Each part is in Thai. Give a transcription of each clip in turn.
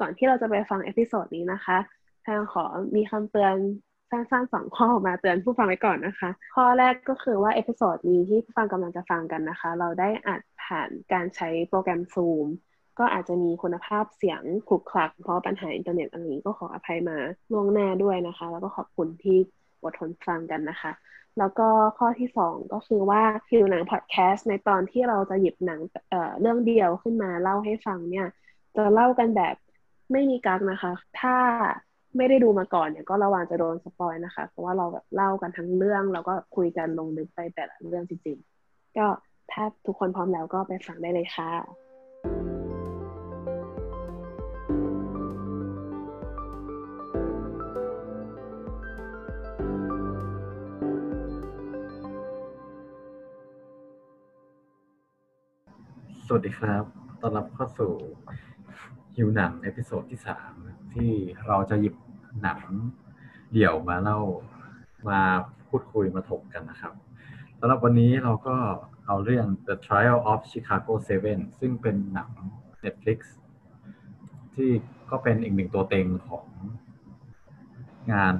ก่อนที่เราจะไปฟัง episode นี้นะคะแพงขอมีคำเตือนสั้นๆสองข้อมาเตือนผู้ฟังไว้ก่อนนะคะ ข้อแรกก็คือว่า episode นี้ที่ผู้ฟังกำลังจะฟังกันนะคะ เราได้อัดผ่านการใช้โปรแกรม Zoom ก็อาจจะมีคุณภาพเสียงขลุกคลัก เพราะปัญหาอินเทอร์เน็ตอะไรนี้ก็ขออภัยมาล่วงหน้าด้วยนะคะ แล้วก็ขอบคุณที่อดทนฟังกันนะคะ แล้วก็ข้อที่สองก็คือว่าหิวหนังพอดแคสต์ในตอนที่เราจะหยิบหนังเอ่อเรื่องเดียวขึ้นมาเล่าให้ฟังเนี่ย จะเล่ากันแบบ ไม่มีกักนะคะ ถ้าไม่ได้ดูมาก่อนเนี่ยก็ระวังจะโดนสปอยนะคะ เพราะว่าเราแบบเล่ากันทั้งเรื่อง แล้วก็คุยกันลงลึกไปแต่ละเรื่องจริงๆ ก็ถ้าทุกคนพร้อมแล้วก็ไปฟังได้เลยค่ะ สวัสดีครับ ต้อนรับเข้าสู่ หิวหนัง episode ที่สามที่เราจะหยิบหนังเดี่ยวมาเล่ามาพูดคุยมาถกกันนะครับสำหรับวันนี้เราก็เอาเรื่อง The Trial of Chicago 7 ซึ่งเป็นหนัง Netflix ที่ก็เป็นอีกหนึ่งตัวเต็งของงาน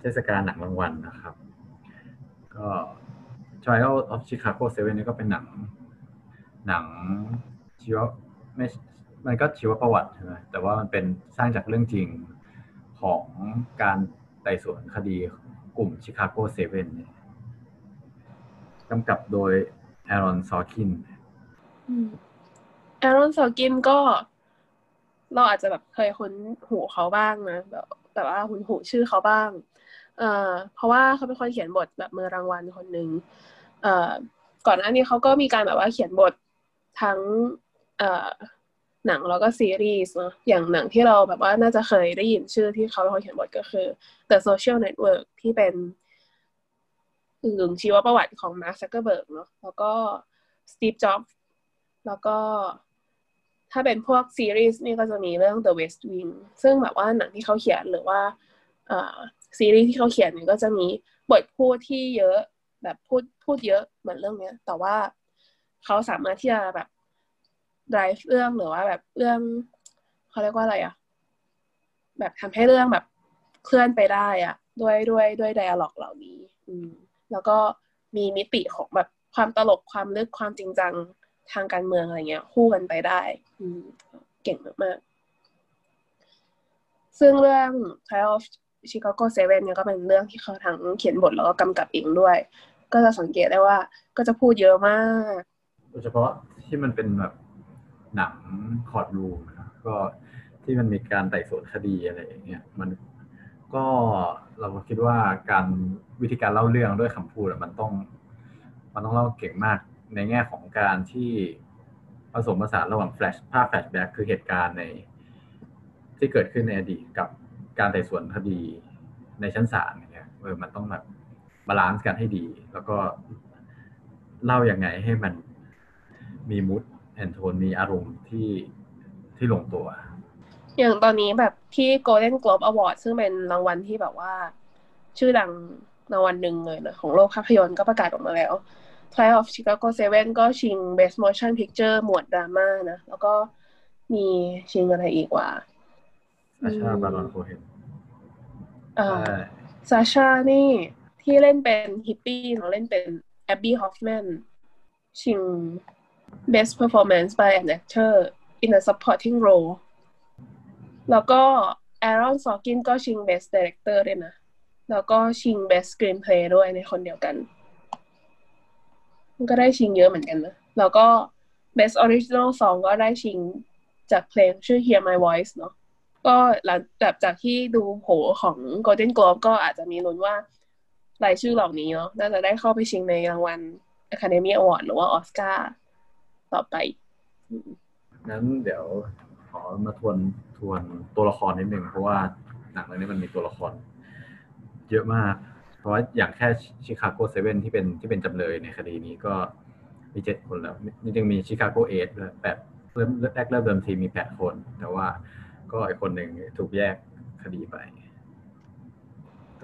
เทศกาลหนังรางวัลนะครับ ก็ Trial of Chicago 7นี่ก็เป็นหนัง หนังชีวไม่ มันก็ชีวประวัติใช่ไหมแต่ว่ามันเป็นสร้างจากเรื่องจริงของการไต่สวนคดีกลุ่ม Chicago Seven กำกับโดยแอรอนซอร์กินแอรอนซอร์กินก็ เราอาจจะแบบเคยคุ้นหูเขาบ้างนะแบบแต่ว่าคุ้นหูชื่อเขาบ้าง เอ่อเพราะว่าเขาเป็นคนเขียนบทแบบมือรางวัลคนหนึ่งเอ่อก่อนหน้านี้เขาก็มีการแบบว่าเขียนบททั้ง เอ่อ หนังแล้วก็ซีรีส์เนาะอย่างหนังที่เราแบบว่าน่าจะเคยได้ยินชื่อที่เขาเป็นคนเขียนบทก็คือ The Social Network ที่เป็นกึ่งชีวประวัติของมาร์คซักเกอร์เบิร์กเนาะแล้วก็สตีฟจ็อบส์แล้วก็ถ้าเป็นพวกซีรีส์นี่ก็จะมีเรื่อง The West Wing ซึ่งแบบว่าหนังที่เขาเขียนหรือว่าเอ่อซีรีส์ที่เขาเขียนเนี่ยก็จะมีบทพูดที่เยอะแบบพูดพูดเยอะเหมือนเรื่องเนี้ย แต่ว่าเขาสามารถที่จะแบบ drive เรื่องหรือว่าแบบเรื่องเขาเรียกว่าอะไรอะแบบทำให้เรื่องแบบเคลื่อนไปได้อะด้วยด้วยด้วย dialog เหล่านี้ อืม แล้วก็มีมิติของแบบความตลกความลึกความจริงจังทางการเมืองอะไรเงี้ย คู่กันไปได้ อืม เก่งมากๆซึ่งเรื่อง Trial of Chicago 7เนี่ยก็เป็นเรื่องที่เขาทั้งเขียนบทแล้วก็กำกับเองด้วย ก็จะสังเกตได้ว่าก็จะพูดเยอะมาก โดยเฉพาะที่มันเป็นแบบ หนังคอร์ดรูมนะก็ที่มันมีการไต่สวนคดีอะไรอย่างเงี้ยมันก็เราก็คิดว่าการวิธีการเล่าเรื่องด้วยคำพูดมันต้อง มันต้องเล่าเก่งมากในแง่ของการที่ผสมผสานระหว่างแฟลชภาพ flashback คือเหตุการณ์ใน ที่เกิดขึ้นในอดีตกับการไต่สวนคดีในชั้นศาลเงี้ยเออมันต้องแบบ balance กันให้ดี แล้วก็เล่าอย่างไงให้มันมี mood and tone มีอารมณ์ที่ที่ลงตัว อย่างตอนนี้แบบที่ Golden Globe Award ซึ่งเป็นรางวัลที่แบบว่า ชื่อดังรางวัลหนึ่งเลยนะของโลกภาพยนตร์ก็ประกาศออกมาแล้ว Trial of Chicago 7 ก็ชิง Best Motion Picture หมวดดราม่านะ แล้วก็มีชิงอะไรอีกว่าซาชาบารอนโคเฮนอ่าซาชานี่ที่เล่นเป็นฮิปปี้เขาเล่นเป็นแอบบี้ฮอฟแมนชิง Best Performance by an Actor in a Supporting Role แล้วก็ Aaron Sorkin ก็ชิง Best Director ด้วยนะ แล้วก็ชิง Best Screenplay ด้วยในคนเดียวกันมันก็ได้ชิงเยอะเหมือนกันนะ แล้วก็ Best Original Song ก็ได้ชิงจากเพลงชื่อ Hear My Voice เนาะก็หลังจากจากที่ดูโผของ Golden Globe ก็อาจจะมีลุ้นว่ารายชื่อเหล่านี้เนาะน่าจะได้เข้าไปชิงในรางวัล Academy Award หรือว่าออสการ์ ต่อไปงั้นเดี๋ยวขอมาทวนทวนตัวละครนิดนึงเพราะว่าหนังเรื่องนี้มันมีตัวละคร เยอะมาก เพราะว่าอย่างแค่ Chicago Seven ที่เป็นที่เป็นจำเลยในคดีนี้ก็มีเจ็ดคนแล้วนี่ยังมี Chicago Eight ด้วยแปดเริ่มแรกเริ่มเดิมทีมีแปดคน แต่ว่าก็อีกคนหนึ่งถูกแยกคดีไป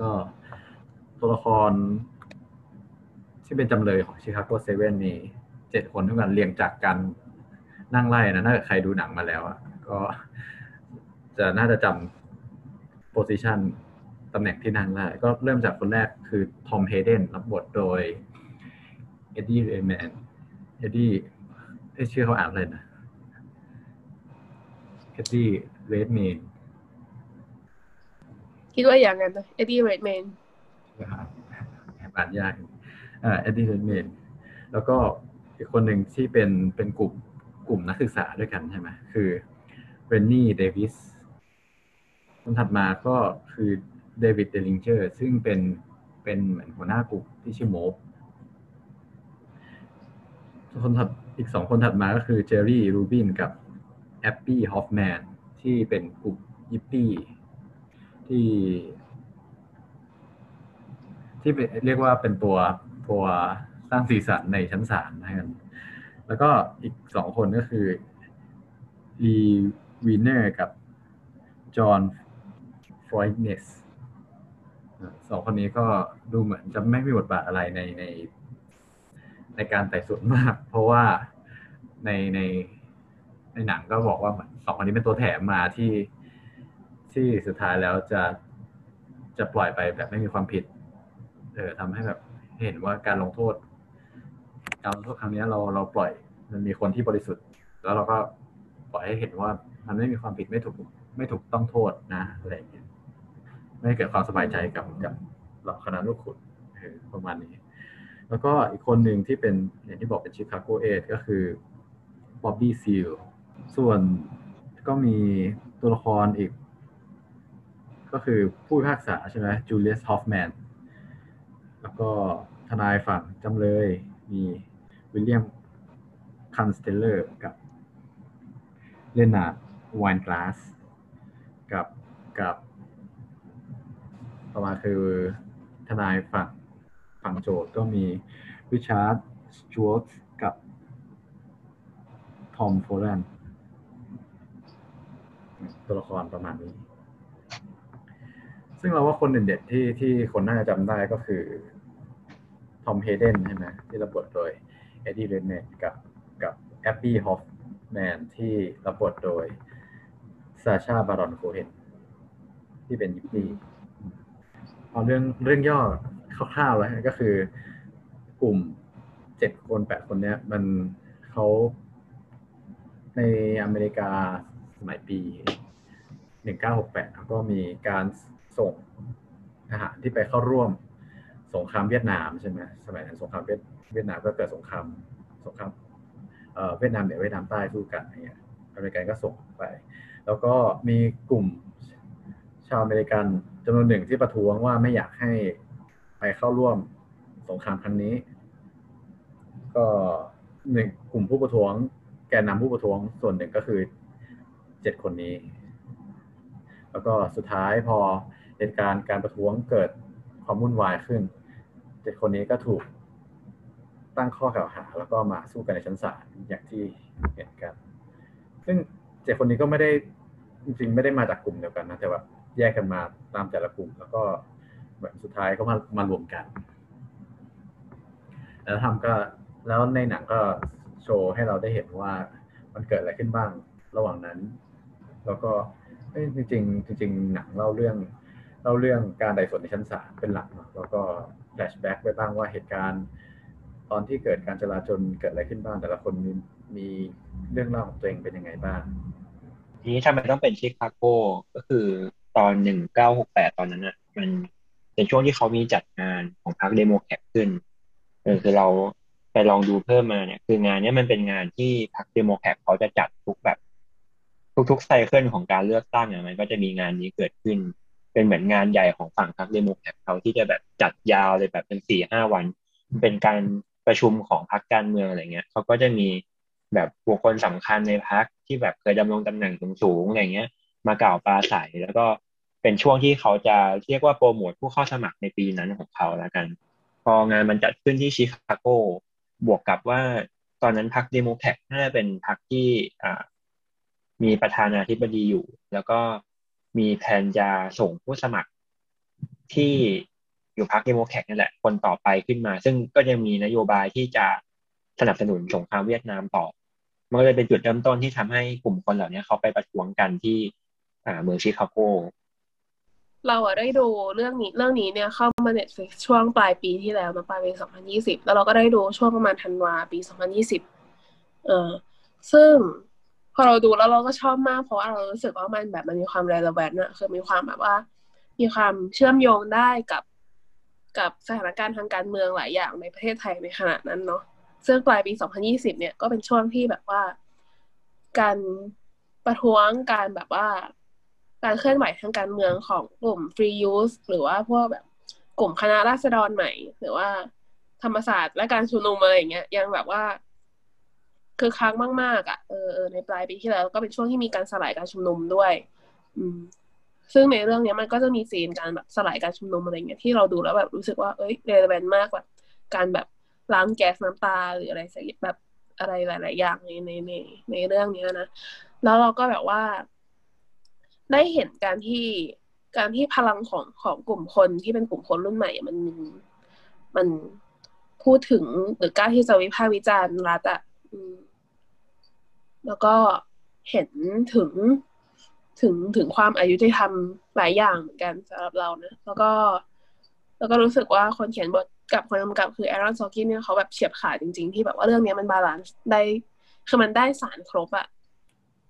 ก็ตัวละครที่เป็นจำเลยของ Chicago Seven นี่ เจ็ดคนด้วยกันเรียงจากการนั่งไล่นะถ้าเกิดใครดูหนังมาแล้วอะก็จะน่าจะจำ position ตำแหน่งที่นั่งได้ก็เริ่มจากคนแรกคือทอมเฮเดนรับบทโดยเอ็ดดี้เรดเมนเอ็ดดี้ชื่อเขาอ่านเลยนะเอ็ดดี้เรดเมนคิดว่าอย่างนั้นนะเอ็ดดี้เรดแมนนะครับอ่านยากอ่าเอ็ดดี้เรดเมนแล้วก็ อีกคนหนึ่งที่เป็นเป็นกลุ่มกลุ่มนักศึกษาด้วยกันใช่ไหมคือเรนนี่เดวิสคนถัดมาก็คือเดวิดเดลิงเจอร์ซึ่งเป็นเป็นเหมือนหัวหน้ากลุ่มที่ชื่อ MOBEคนถัดอีกสองคนถัดมาก็คือเจอร์รี่รูบินกับแอบบี้ฮอฟแมนที่เป็นกลุ่ม Yippie ที่ ที่เรียกว่าเป็นตัวตัว สร้างสีสันในชั้นศาลนะครับแล้วก็อีกสองคนก็คือลีวีเนอร์กับจอห์นฟรอยเนสสองคนนี้ก็ดูเหมือนจะไม่มีบทบาทอะไรในในในการไต่สวนมาก เพราะว่าในในในหนังก็บอกว่าเหมือนสองคนนี้เป็นตัวแถมมาที่ที่สุดท้ายแล้วจะจะปล่อยไปแบบไม่มีความผิด เออทำให้แบบเห็นว่าการลงโทษ การลงโทษครั้งนี้เราเราปล่อย มันมีคนที่บริสุทธิ์ แล้วเราก็ปล่อยให้เห็นว่ามันไม่มีความผิดไม่ถูกไม่ถูกต้องโทษนะอะไรอย่างเงี้ยไม่ให้เกิดความสบายใจกับกับเหล่าคณะลูกขุนประมาณนี้ แล้วก็อีกคนหนึ่งที่เป็นอย่างที่บอกเป็นชิคาโก Eight ก็คือบ๊อบบี้ซีลส่วนก็มีตัวละครอีก ก็คือผู้พิพากษาใช่ไหมจูเลียสฮอฟแมนแล้วก็ทนายฝั่งจำเลยมี วิลเลียมคันสเตเลอร์กับเลนาร์ดไวน์กลาสกับกับต่อมาคือทนายฝั่งฝั่งโจทก์ก็มีริชาร์ดสจวตกับทอมโฟแลนตัวละครประมาณนี้ ซึ่งเราว่าคนเด่นๆที่ที่คนน่าจะจำได้ก็คือทอมเฮเดนใช่ไหมที่รับบทโดย เอ็ดดี้เรดเมนกับกับแอบบี้ฮอฟแมนที่รับบทโดยซาชาบารอนโคเฮนที่เป็น Yippie เอาเรื่องเรื่องย่อคร่าวๆแล้วก็คือกลุ่มเจ็ดคนแปดคนเนี้ย มันเขาในอเมริกาสมัยปี1968ก็มีการส่งทหารที่ไปเข้าร่วม สงครามเวียดนามใช่ไหมสมัยนั้นสงครามเวียด เวียดนามก็เกิดสงครามสงครามเวียดนามเหนือเวียดนามใต้สู้กันอะไรเงี้ยอเมริกันก็ส่งไป แล้วก็มีกลุ่มชาวอเมริกันจำนวนหนึ่งที่ประท้วงว่าไม่อยากให้ไปเข้าร่วมสงครามครั้งนี้ ก็หนึ่งกลุ่มผู้ประท้วง แกนนำผู้ประท้วงส่วนหนึ่งก็คือเจ็ดคนนี้ แล้วก็สุดท้ายพอเหตุการณ์การประท้วงเกิดความวุ่นวายขึ้นเจ็ดคนนี้ก็ถูก ตั้งข้อกล่าวหา แล้วก็มาสู้กันในชั้นศาลอย่างที่เห็นกัน ซึ่งเจ็ดคนนี้ก็ไม่ได้จริงๆไม่ได้มาจากกลุ่มเดียวกันนะแต่ว่าแยกกันมาตามแต่ละกลุ่ม แล้วก็เหมือนสุดท้ายก็มามารวมกัน แล้วทำก็แล้วในหนังก็โชว์ให้เราได้เห็นว่ามันเกิดอะไรขึ้นบ้างระหว่างนั้น แล้วก็จริงจริงๆหนังเล่าเรื่องเล่าเรื่องการไต่สวนในชั้นศาลเป็นหลักแล้วก็ flashback ไปบ้างว่าเหตุการณ์ ตอนที่เกิดการจลาจลเกิดอะไรขึ้นบ้างแต่ละคนมีมีเรื่องเล่าของตัวเองเป็นยังไงบ้างทีนี้ทำไมต้องเป็นชิคาโกก็คือตอนหนึ่งเก้าหกแปดตอนนั้นอะ มันเป็นช่วงที่เขามีจัดงานของพรรคเดโมแครตขึ้นเออคือเราไปลองดูเพิ่มมาเนี่ย คืองานนี้มันเป็นงานที่พรรคเดโมแครตเขาจะจัดทุกแบบ ทุกๆ cycle ของการเลือกตั้งอะมันก็จะมีงานนี้เกิดขึ้น เป็นเหมือนงานใหญ่ของฝั่งพรรคเดโมแครตเขาที่จะแบบจัดยาวเลยแบบเป็นสี่ห้าวัน เป็นการ ประชุมของพรรคการเมืองอะไรเงี้ยเขาก็จะมีแบบบุคคลสำคัญในพรรคที่แบบเคยดำรงตำแหน่งสูงๆอะไรเงี้ย มากล่าวปราศัยแล้วก็เป็นช่วงที่เขาจะเรียกว่าโปรโมทผู้เข้าสมัครในปีนั้นของเขาแล้วกัน พองานมันจัดขึ้นที่ชิคาโกบวกกับว่าตอนนั้นพรรคเดโมแครตน่าจะเป็นพรรคที่อ่ามีประธานาธิบดีอยู่ แล้วก็มีแผนจะส่งผู้สมัครที่ อยู่พรรคเดโมแครตนี่แหละคนต่อไปขึ้นมา ซึ่งก็ยังมีนโยบายที่จะสนับสนุนสงครามเวียดนามต่อ มันก็เลยเป็นจุดเริ่มต้นที่ทำให้กลุ่มคนเหล่านี้เขาไปประท้วงกันที่อ่าเมืองชิคาโก เราอะได้ดูเรื่องนี้เรื่องนี้เนี่ยเข้ามาเน็ตฟิกช่วงปลายปีที่แล้วนะปลายปีสองพันยี่สิบแล้วเราก็ได้ดูช่วงประมาณธันวาปีสองพันยี่สิบเออซึ่งพอเราดูแล้วเราก็ชอบมากเพราะว่าเรารู้สึกว่ามันแบบมันมีความ relevant อะคือมีความแบบว่า มีความเชื่อมโยงได้กับ กับสถานการณ์ทางการเมืองหลายอย่างในประเทศไทยในขณะนั้นเนาะซึ่งปลายปี 2020 เนี่ยก็เป็นช่วงที่แบบว่า การประท้วงการแบบว่า การเคลื่อนไหวทางการเมืองของกลุ่ม Free Youth หรือว่าพวกแบบกลุ่มคณะราษฎรใหม่ หรือว่าธรรมศาสตร์และการชุมนุมอะไรอย่างเงี้ยยังแบบว่า คือค้างมากๆอะเออในปลายปีที่แล้วก็เป็นช่วงที่มีการสลายการชุมนุมด้วย อืม ซึ่งในเรื่องเนี้ยมันก็จะมีซีนการแบบสลายการชุมนุมอะไรเงี้ยที่เราดูแล้วแบบรู้สึกว่าเอ้ยเรเลเวนมากแบบการแบบล้างแก๊สน้ำตาหรืออะไรสักแบบอะไรหลาย ๆ อย่างในในในในเรื่องเนี้ยนะแล้วเราก็แบบว่า ได้เห็นการที่การที่พลังของของกลุ่มคนที่เป็นกลุ่มคนรุ่นใหม่อะมันมันพูดถึงหรือกล้าที่จะวิพากษ์วิจารณ์รัฐอะแล้วก็เห็นถึง ถึงถึงความอายุที่ทำหลายอย่างเหมือนกันสำหรับเรานะแล้วก็ แล้วก็รู้สึกว่าคนเขียนบทกับคนกำกับคือแอรอนซอกินเนี่ยเขาแบบเฉียบขาดจริง ๆ ที่แบบว่าเรื่องนี้มัน balance ได้คือมันได้สารครบอะ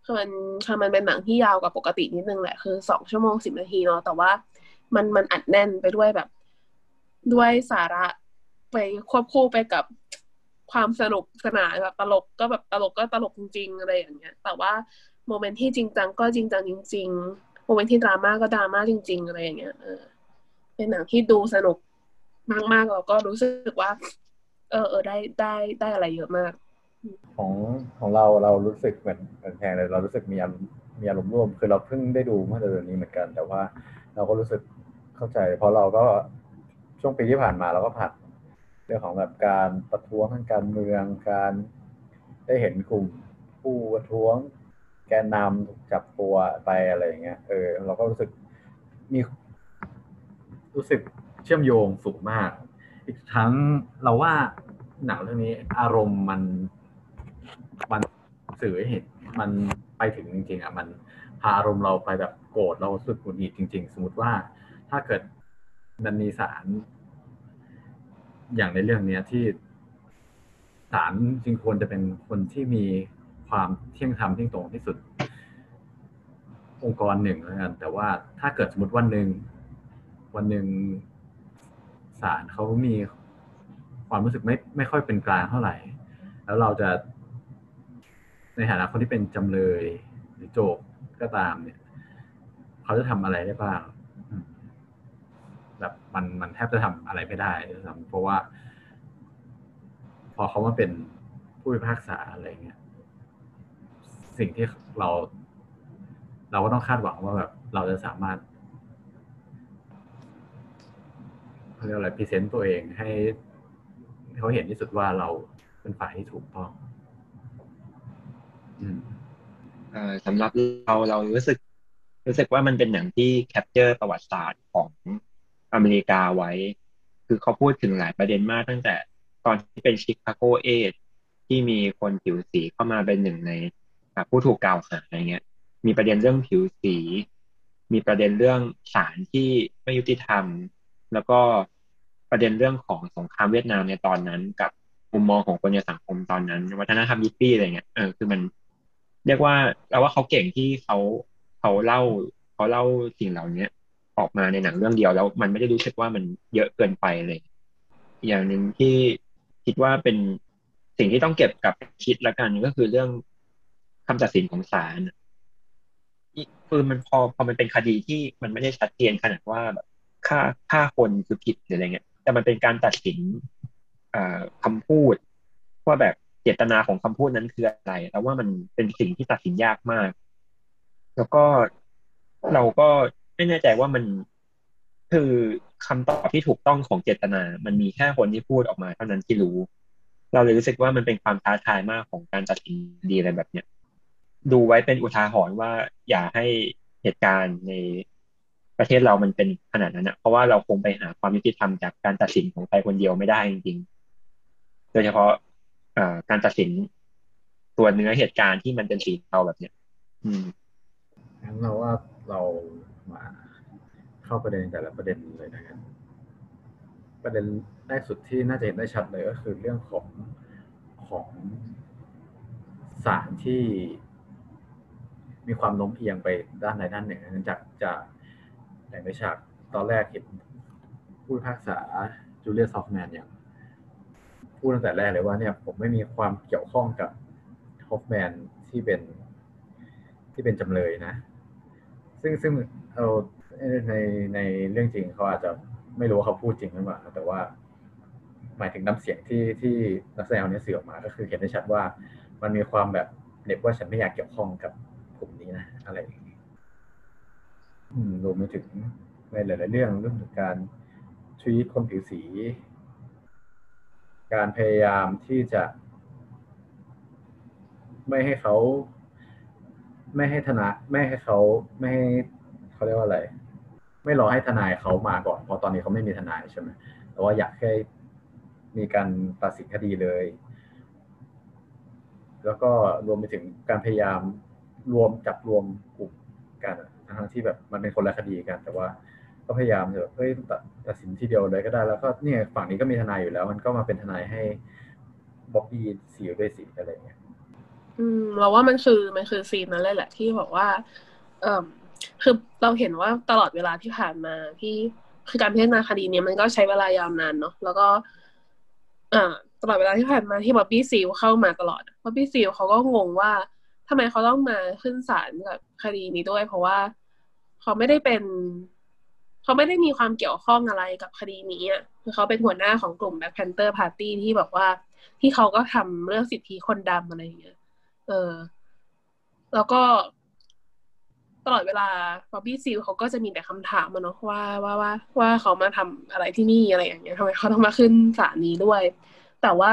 คือมันคือมันเป็นหนังที่ยาวกว่าปกตินิดนึงแหละคือสองชั่วโมงสิบนาทีเนาะแต่ว่ามันมันอัดแน่นไปด้วยแบบ ด้วยสาระไปควบคู่ไปกับความสนุกสนานแบบตลกก็แบบตลกก็ตลกจริงๆอะไรอย่างเงี้ย แต่ว่า moment ที่จริงจังก็จริงจังจริง ๆ โมเมนต์ที่ดราม่าก็ดราม่าจริง ๆ อะไรอย่างเงี้ยเออเป็นหนังที่ดูสนุกมากๆแล้วก็รู้สึกว่า เออเออได้ได้ได้อะไรเยอะมาก ของของเราเรารู้สึกเหมือนเหมือนแพงเลยเรารู้สึกมีอารมณ์มีอารมณ์ร่วม คือเราเพิ่งได้ดูเมื่อเดือนนี้เหมือนกัน แต่ว่าเราก็รู้สึกเข้าใจ เพราะเราก็ช่วงปีที่ผ่านมาเราก็ผ่านเรื่องของแบบการประท้วงทางการเมืองการได้เห็นกลุ่มผู้ประท้วง แกนนำถูกจับตัวไปอะไรอย่างเงี้ยเออเราก็รู้สึกมี รู้สึกเชื่อมโยงสูงมาก อีกทั้งเราว่าหนังเรื่องนี้ อารมณ์มันมันสื่อให้เห็นมันไปถึงจริง ๆอะมันพาอารมณ์เราไปแบบโกรธเราสุดหงุดหงิดจริง ๆ สมมติว่าถ้าเกิดมันมีสาร อย่างในเรื่องเนี้ยที่ศาลจริงควรจะเป็นคนที่มี ความเที่ยงธรรมเที่ยงตรงที่สุด องค์กรหนึ่งแล้วกันแต่ว่าถ้าเกิดสมมติวันหนึ่งวันหนึ่งศาลเขามีความรู้สึกไม่ไม่ค่อยเป็นกลางเท่าไหร่ แล้วเราจะในฐานะคนที่เป็นจำเลยหรือโจกก็ตามเนี่ย เขาจะทำอะไรได้บ้างแบบมันมันแทบจะทำอะไรไม่ได้ด้วยซ้ำเพราะว่า พอเขามาเป็นผู้พิพากษาอะไรเงี้ย สิ่งที่เรา เราก็ต้องคาดหวังว่าแบบเราจะสามารถเขาเรียกอะไร present ตัวเองให้เขาเห็นที่สุดว่าเราเป็นฝ่ายที่ถูกต้องอืมสำหรับเราเรารู้สึก รู้สึกว่ามันเป็นหนังที่ capture ประวัติศาสตร์ของอเมริกาไว้ คือเขาพูดถึงหลายประเด็นมากตั้งแต่ตอนที่เป็นชิคาโก Eight ที่มีคนผิวสีเข้ามาเป็นหนึ่งใน ผู้ถูกกล่าวหาอะไรเงี้ย มีประเด็นเรื่องผิวสี มีประเด็นเรื่องศาลที่ไม่ยุติธรรม แล้วก็ประเด็นเรื่องของสงครามเวียดนามในตอนนั้น กับมุมมองของคนในสังคมตอนนั้น วัฒนธรรม Yippie อะไรเงี้ยเออคือมัน เรียกว่าเราว่าเขาเก่งที่เขาเขาเล่าเขาเล่าสิ่งเหล่านี้ออกมาในหนังเรื่องเดียวแล้วมันไม่ได้รู้สึกว่ามันเยอะเกินไปเลย อย่างหนึ่งที่คิดว่าเป็นสิ่งที่ต้องเก็บกับคิดแล้วกันก็คือเรื่อง คำตัดสินของศาลคือมันพอพอมันเป็นคดีที่มันไม่ได้ชัดเจนขนาดว่าแบบฆ่าฆ่าคนคือผิดหรืออะไรเงี้ย แต่มันเป็นการตัดสินคำพูดว่าแบบเจตนาของคำพูดนั้นคืออะไรแล้วว่ามันเป็นสิ่งที่ตัดสินยากมาก แล้วก็เราก็ไม่แน่ใจว่ามันคือคำตอบที่ถูกต้องของเจตนา มันมีแค่คนที่พูดออกมาเท่านั้นที่รู้ เราเลยรู้สึกว่ามันเป็นความท้าทายมากของการตัดสินดีอะไรแบบเนี้ย ดูไว้เป็นอุทาหรณ์ว่าอย่าให้เหตุการณ์ในประเทศเรามันเป็นขนาดนั้นนะเพราะว่าเราคงไปหาความยุติธรรมจากการตัดสินของใครคนเดียวไม่ได้จริงๆ โดยเฉพาะการตัดสินตัวเนื้อเหตุการณ์ที่มันเป็นสีเทาแบบเนี้ย อืมงั้นเราว่าเรามาเข้าประเด็นแต่ละประเด็นเลยนะครับประเด็นแรกสุดที่น่าจะเห็นได้ชัดเลยก็คือเรื่องของของสารที่ มีความโน้มเอียงไปด้านใดด้านหนึ่งเนื่องจากจากอย่ในฉากตอนแรกเห็นผู้พากษาจูเลียสซอฟแมนอย่างพูดตั้งแต่แรกเลยว่าเนี่ยผมไม่มีความเกี่ยวข้องกับฮอฟแมนที่เป็นที่เป็นจำเลยนะ ซึ่งซึ่งเอาในในเรื่องจริงเขาอาจจะไม่รู้ว่าเขาพูดจริงหรือเปล่าแต่ว่า หมายถึงน้ำเสียงที่ที่นักแสดงคนนี้สื่อออกมา ก็คือเห็นได้ชัดว่ามันมีความแบบเด็กว่าฉันไม่อยากเกี่ยวข้องกับ นี้นะอะไรอย่างนี้รวมไปถึงในหลาย ๆ เรื่องเรื่องของการทวีตคนผิวสี การพยายามที่จะ ไม่ให้เขา ไม่ให้ทนายไม่ให้เขาไม่ให้เขาเรียกว่าอะไร ไม่รอให้ทนายเขามาก่อน เพราะตอนนี้เขาไม่มีทนายใช่ไหมแต่ว่าอยากให้มีการตัดสินคดีเลย แล้วก็รวมไปถึงการพยายาม รวมจับรวมกลุ่มกันทั้งที่แบบมันเป็นคนละคดีกัน แต่ว่าก็พยายามแบบเฮ้ยตัดตัดสินทีเดียวเลยก็ได้แล้วก็เนี่ยฝั่งนี้ก็มีทนายอยู่แล้ว มันก็มาเป็นทนายให้บ๊อบบี้สีด้วยสีอะไรเงี้ยอืม เราว่ามันคือมันคือซีนนั้นเลยแหละ ที่บอกว่า เอ่อคือเราเห็นว่าตลอดเวลาที่ผ่านมาที่คือการพิจารณาคดีเนี้ยมันก็ใช้เวลายาวนานเนาะแล้วก็อ่าตลอดเวลาที่ผ่านมาที่บ๊อบบี้ซีลเข้ามาตลอดบ๊อบบี้ซีลเขาก็งงว่า ทำไมเขาต้องมาขึ้นศาลกับคดีนี้ด้วย เพราะว่าเขาไม่ได้เป็น เขาไม่ได้มีความเกี่ยวข้องอะไรกับคดีนี้อะคือเขาเป็นหัวหน้าของกลุ่ม Black Panther Party ที่บอกว่า ที่เขาก็ทำเรื่องสิทธิคนดำอะไรอย่างเงี้ย เออ แล้วก็ตลอดเวลาบ๊อบบี้ซีลเขาก็จะมีแต่คำถามมาเนาะว่าว่าว่าว่าเขามาทำอะไรที่นี่อะไรอย่างเงี้ยทำไมเขาต้องมาขึ้นศาลนี้ด้วย แต่ว่า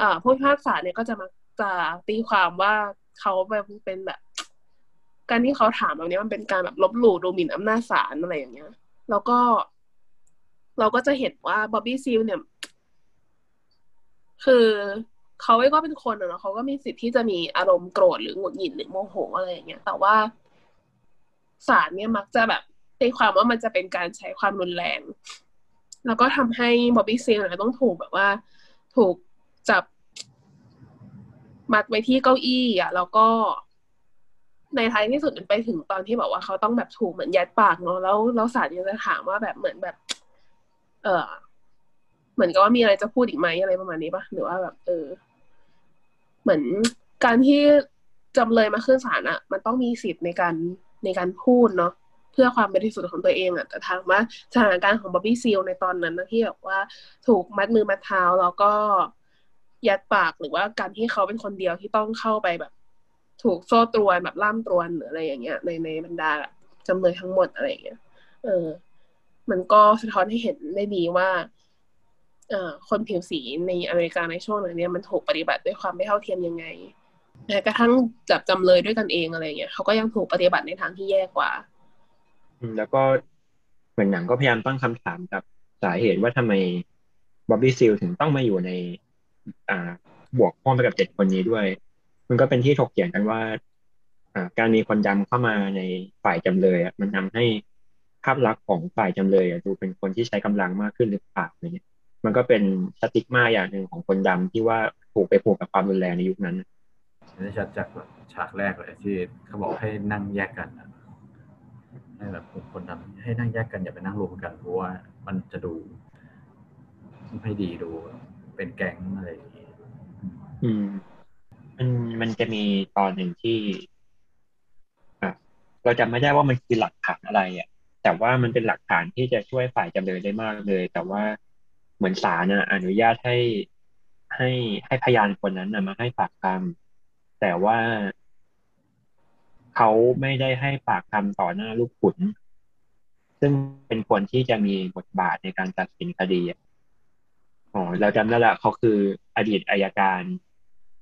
อ่าผู้พิพากษาเนี่ยก็จะมาจะตีความว่า เขาแบบเป็นแบบ การที่เขาถามแบบนี้มันเป็นการแบบลบหลู่ดูหมิ่นอำนาจศาลอะไรอย่างเงี้ย แล้วก็ เราก็จะเห็นว่าบ๊อบบี้ซิลเนี่ย คือเขาก็เป็นคนอะเนาะเขาก็มีสิทธิ์ที่จะมีอารมณ์โกรธหรือหงุดหงิดหรือโมโหอะไรอย่างเงี้ย แต่ว่าศาลเนี่ยมักจะแบบตีความว่ามันจะเป็นการใช้ความรุนแรง แล้วก็ทำให้บ๊อบบี้ซีลเนี่ยต้องถูกแบบว่า ถูกจับ มัดไว้ที่เก้าอี้อะ แล้วก็ ในท้ายที่สุดมันไปถึงตอนที่บอกว่าเขาต้องแบบถูกเหมือนยัดปากเนาะแล้วแล้วศาลยังจะถามว่าแบบเหมือนแบบ เออเหมือนกับว่ามีอะไรจะพูดอีกไหมอะไรประมาณนี้ปะหรือว่าแบบ เออ เหมือนการที่จำเลยมาขึ้นศาลอะมันต้องมีสิทธิ์ในการในการพูดเนาะเพื่อความบริสุทธิ์ของตัวเองอะแต่ถามว่าสถานการณ์ของบ๊อบบี้ซีลในตอนนั้นนะที่แบบว่าถูกมัดมือมัดเท้าแล้วก็ ยัดปากหรือว่าการที่เขาเป็นคนเดียวที่ต้องเข้าไปแบบ ถูกโซ่ตรวนแบบล่ามตรวนหรืออะไรอย่างเงี้ยในในบรรดาจำเลยทั้งหมดอะไรอย่างเงี้ย เออ มันก็สะท้อนให้เห็นได้ดีว่าเอ่อคนผิวสีในอเมริกาในช่วงนั้นเนี่ยมันถูกปฏิบัติด้วยความไม่เท่าเทียมยังไงแม้กระทั่งจับจำเลยด้วยกันเองอะไรเงี้ยเขาก็ยังถูกปฏิบัติในทางที่แย่กว่าแล้วก็เหมือนหนังก็พยายามตั้งคำถามกับสาเหตุว่าทำไมบ๊อบบี้ซิลถึงต้องมาอยู่ใน อ่า บวกพ่วงไปกับเจ็ดคนนี้ด้วย มันก็เป็นที่ถกเถียงกันว่า อ่า การมีคนดำเข้ามาในฝ่ายจำเลยมันทำให้ภาพลักษณ์ของฝ่ายจำเลยดูเป็นคนที่ใช้กำลังมากขึ้นหรือเปล่าอะไรเงี้ยมันก็เป็นสติ๊กมาอย่างหนึ่งของคนดำที่ว่าถูกไปผูกกับความรุนแรงในยุคนั้นได้ชัดจากฉากแรกเลยที่เขาบอกให้นั่งแยกกันให้แบบกลุ่มคนทำให้นั่งแยกกันอย่าไปนั่งรวมกันเพราะว่ามันจะดูไม่ดีดู เป็นแก๊งอะไรอย่างงี้อืมมันมันจะมีตอนหนึ่งที่อะเราจำไม่ได้ว่ามันคือหลักฐานอะไรอะ แต่ว่ามันเป็นหลักฐานที่จะช่วยฝ่ายจำเลยได้มากเลย แต่ว่าเหมือนศาลน่ะอนุญาตให้ให้ให้พยานคนนั้นนะมาให้ปากคำแต่ว่าเขาไม่ได้ให้ปากคำต่อหน้าลูกขุน ซึ่งเป็นคนที่จะมีบทบาทในการตัดสินคดี อะอ๋อเราจำได้ละเขาคืออดีตอายการ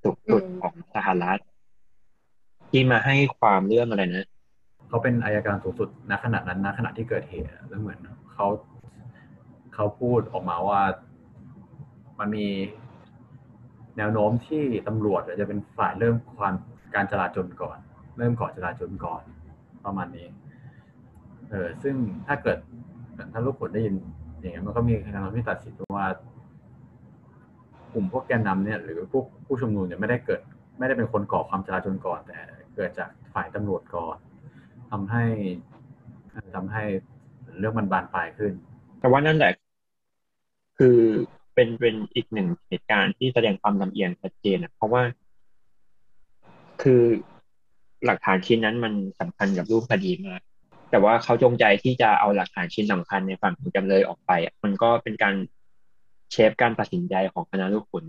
สูงสุดอืมของสหรัฐที่มาให้ความเรื่องอะไรนะเขาเป็นอายการสูงสุดณขณะนั้นณขณะที่เกิดเหตุอะแล้วเหมือนเขาเขาพูดออกมาว่ามันมีแนวโน้มที่ตำรวจจะเป็นฝ่ายเริ่มความการจราจนก่อน เริ่มก่อจราจนก่อน ประมาณนี้ เออซึ่งถ้าเกิดถ้าลูกผลได้ยินอย่างเงี้ยมันก็มีการทำให้ตัดสินว่า กลุ่มพวกแกนนำเนี่ยหรือพวกผู้ชุมนุมเนี่ยไม่ได้เกิด ไม่ได้เป็นคนก่อความจลาจลก่อน แต่เกิดจากฝ่ายตำรวจก่อนทำให้ทำให้เรื่องมันบานปลายขึ้น แต่ว่านั่นแหละคือเป็นเป็นอีกหนึ่งเหตุการณ์ที่แสดงความลำเอียงชัดเจนนะเพราะว่า คือหลักฐานชิ้นนั้นมันสำคัญกับรูปคดีมากแต่ว่าเขาจงใจที่จะเอาหลักฐานชิ้นสำคัญในฝั่งของจำเลยออกไปมันก็เป็นการ เชฟการตัดสินใจของคณะลูกขุน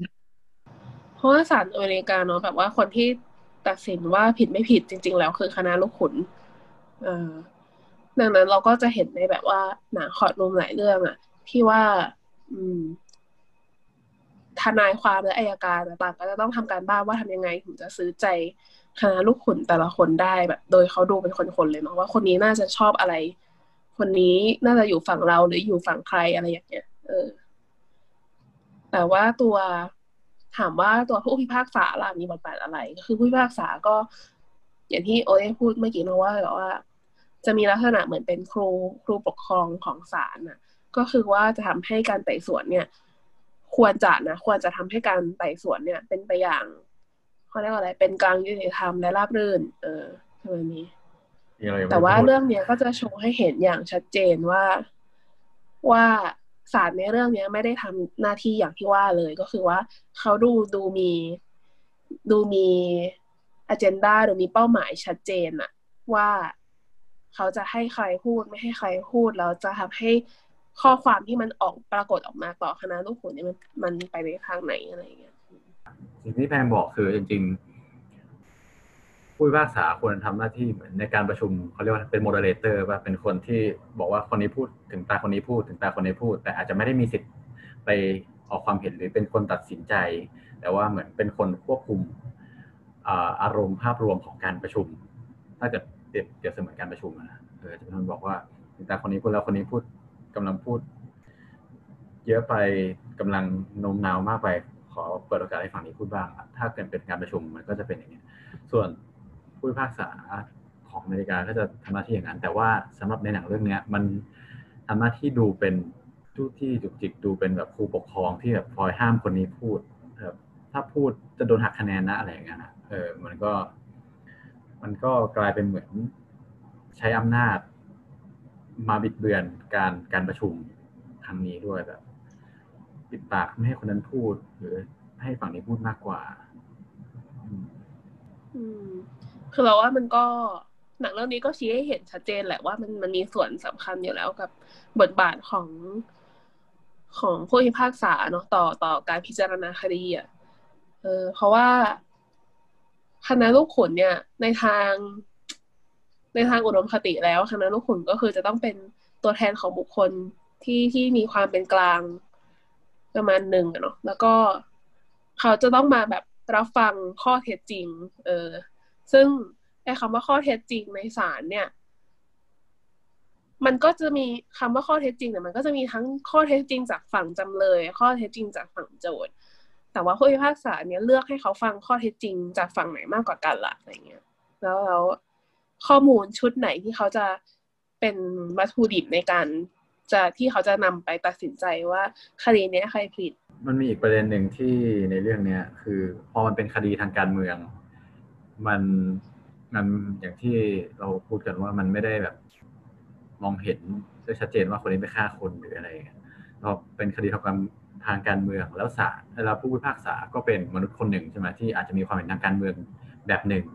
เพราะว่าศาลอเมริกาเนาะแบบว่าคนที่ตัดสินว่าผิดไม่ผิดจริง ๆ แล้วคือคณะลูกขุนเอ่อดังนั้นเราก็จะเห็นในแบบว่าหนังคอร์ดรูมหลายเรื่องอะที่ว่า อืมทนายความและอายการต่างก็จะต้องทำการบ้านว่าทำยังไงถึงจะซื้อใจคณะลูกขุนแต่ละคนได้แบบ โดยเขาดูเป็นคนๆเลยเนาะว่าคนนี้น่าจะชอบอะไร คนนี้น่าจะอยู่ฝั่งเราหรืออยู่ฝั่งใครอะไรอย่างเงี้ย เออ แต่ว่าตัวถามว่าตัวผู้พิพากษาล่ะมีบทบาทอะไร ก็คือผู้พิพากษาก็ อย่างที่โอ้ยพูดเมื่อกี้นะว่าแบบว่า จะมีลักษณะเหมือนเป็นครูครูปกครองของศาลน่ะ ก็คือว่าจะทำให้การไต่สวนเนี่ย ควรจะนะควรจะทำให้การไต่สวนเนี่ย เป็นไปอย่างเขาเรียกว่าอะไร เป็นกลางยุติธรรมและราบรื่น เออประมาณนี้แต่ว่าเรื่องเนี้ยก็จะโชว์ให้เห็นอย่างชัดเจนว่าว่า ศาลในเรื่องเนี้ยไม่ได้ทำหน้าที่อย่างที่ว่าเลยก็คือว่าเขาดูดูมีดูมีอเจนดาหรือมีเป้าหมายชัดเจนอะว่าเขาจะให้ใครพูดไม่ให้ใครพูดแล้วจะทำให้ข้อความที่มันออกปรากฏออกมาต่อคณะลูกขุนเนี่ยมันมันไปในทางไหนอะไรอย่างเงี้ยสิ่งที่แพงบอกคือจริงๆ ผู้พิพากษาควรทำหน้าที่เหมือนในการประชุมเขาเรียกว่าเป็น moderator ว่าเป็นคนที่บอกว่าคนนี้พูดถึงตาคนนี้พูดถึงตาคนนี้พูด แต่อาจจะไม่ได้มีสิทธิ์ไปออกความเห็นหรือเป็นคนตัดสินใจ แต่ว่าเหมือนเป็นคนควบคุมอารมณ์ภาพรวมของการประชุม ถ้าเกิดเปรียบเสมือนการประชุมนะเออจะเป็นคนบอกว่าถึงตาคนนี้พูดแล้วคนนี้พูดกำลังพูด เยอะไปกำลังโน้มน้าวมากไปขอเปิดโอกาสให้ฝั่งนี้พูดบ้าง ถ้าเกิดเป็นการประชุมมันก็จะเป็นอย่างนี้ ส่วน ผู้พิพากษาของอเมริกาก็จะทำหน้าที่อย่างนั้น แต่ว่าสำหรับในหนังเรื่องนี้มันทำหน้าที่ดูเป็นทุกที่จุกจิกดูเป็นแบบครูปกครองที่แบบคอยห้ามคนนี้พูดแบบถ้าพูดจะโดนหักคะแนนนะอะไรอย่างเงี้ยนะเออมันก็ มันก็กลายเป็นเหมือนใช้อำนาจ มาบิดเบือนการการประชุมครั้งนี้ด้วยแบบปิดปากไม่ให้คนนั้นพูด หรือให้ฝั่งนี้พูดมากกว่า อืม คือเราว่ามันก็หนังเรื่องนี้ก็ชี้ให้เห็นชัดเจนแหละว่ามันมันมีส่วนสำคัญอยู่แล้วกับบทบาทของของผู้พิพากษาเนาะต่อต่อการพิจารณาคดีอะเออเพราะว่าคณะลูกขุนเนี่ย ในทาง ในทางอุดมคติแล้วคณะลูกขุนก็คือจะต้องเป็นตัวแทนของบุคคลที่ที่มีความเป็นกลางประมาณหนึ่งเนาะแล้วก็เขาจะต้องมาแบบรับฟังข้อเท็จจริง เออ ซึ่งไอ้คำว่าข้อเท็จจริงในศาลเนี่ย มันก็จะมีคำว่าข้อเท็จจริงแต่มันก็จะมีทั้งข้อเท็จจริงจากฝั่งจำเลย ข้อเท็จจริงจากฝั่งโจทย์ แต่ว่าผู้พิพากษาเนี่ยเลือกให้เขาฟังข้อเท็จจริงจากฝั่งไหนมากกว่ากันละอะไรเงี้ย แล้วแล้วข้อมูลชุดไหนที่เขาจะเป็นวัตถุดิบในการจะที่เขาจะนำไปตัดสินใจว่าคดีนี้ใครผิด มันมีอีกประเด็นหนึ่งที่ในเรื่องเนี้ยคือ พอมันเป็นคดีทางการเมือง มันมันอย่างที่เราพูดกันว่ามันไม่ได้แบบ มองเห็นได้ชัดเจนว่าคนนี้ไปฆ่าคนหรืออะไรเราเป็นคดีทางการทางการเมืองแล้วศาลแล้วผู้พิพากษาก็เป็นมนุษย์คนหนึ่งใช่ไหมที่อาจจะมีความเห็นทางการเมืองแบบหนึ่ง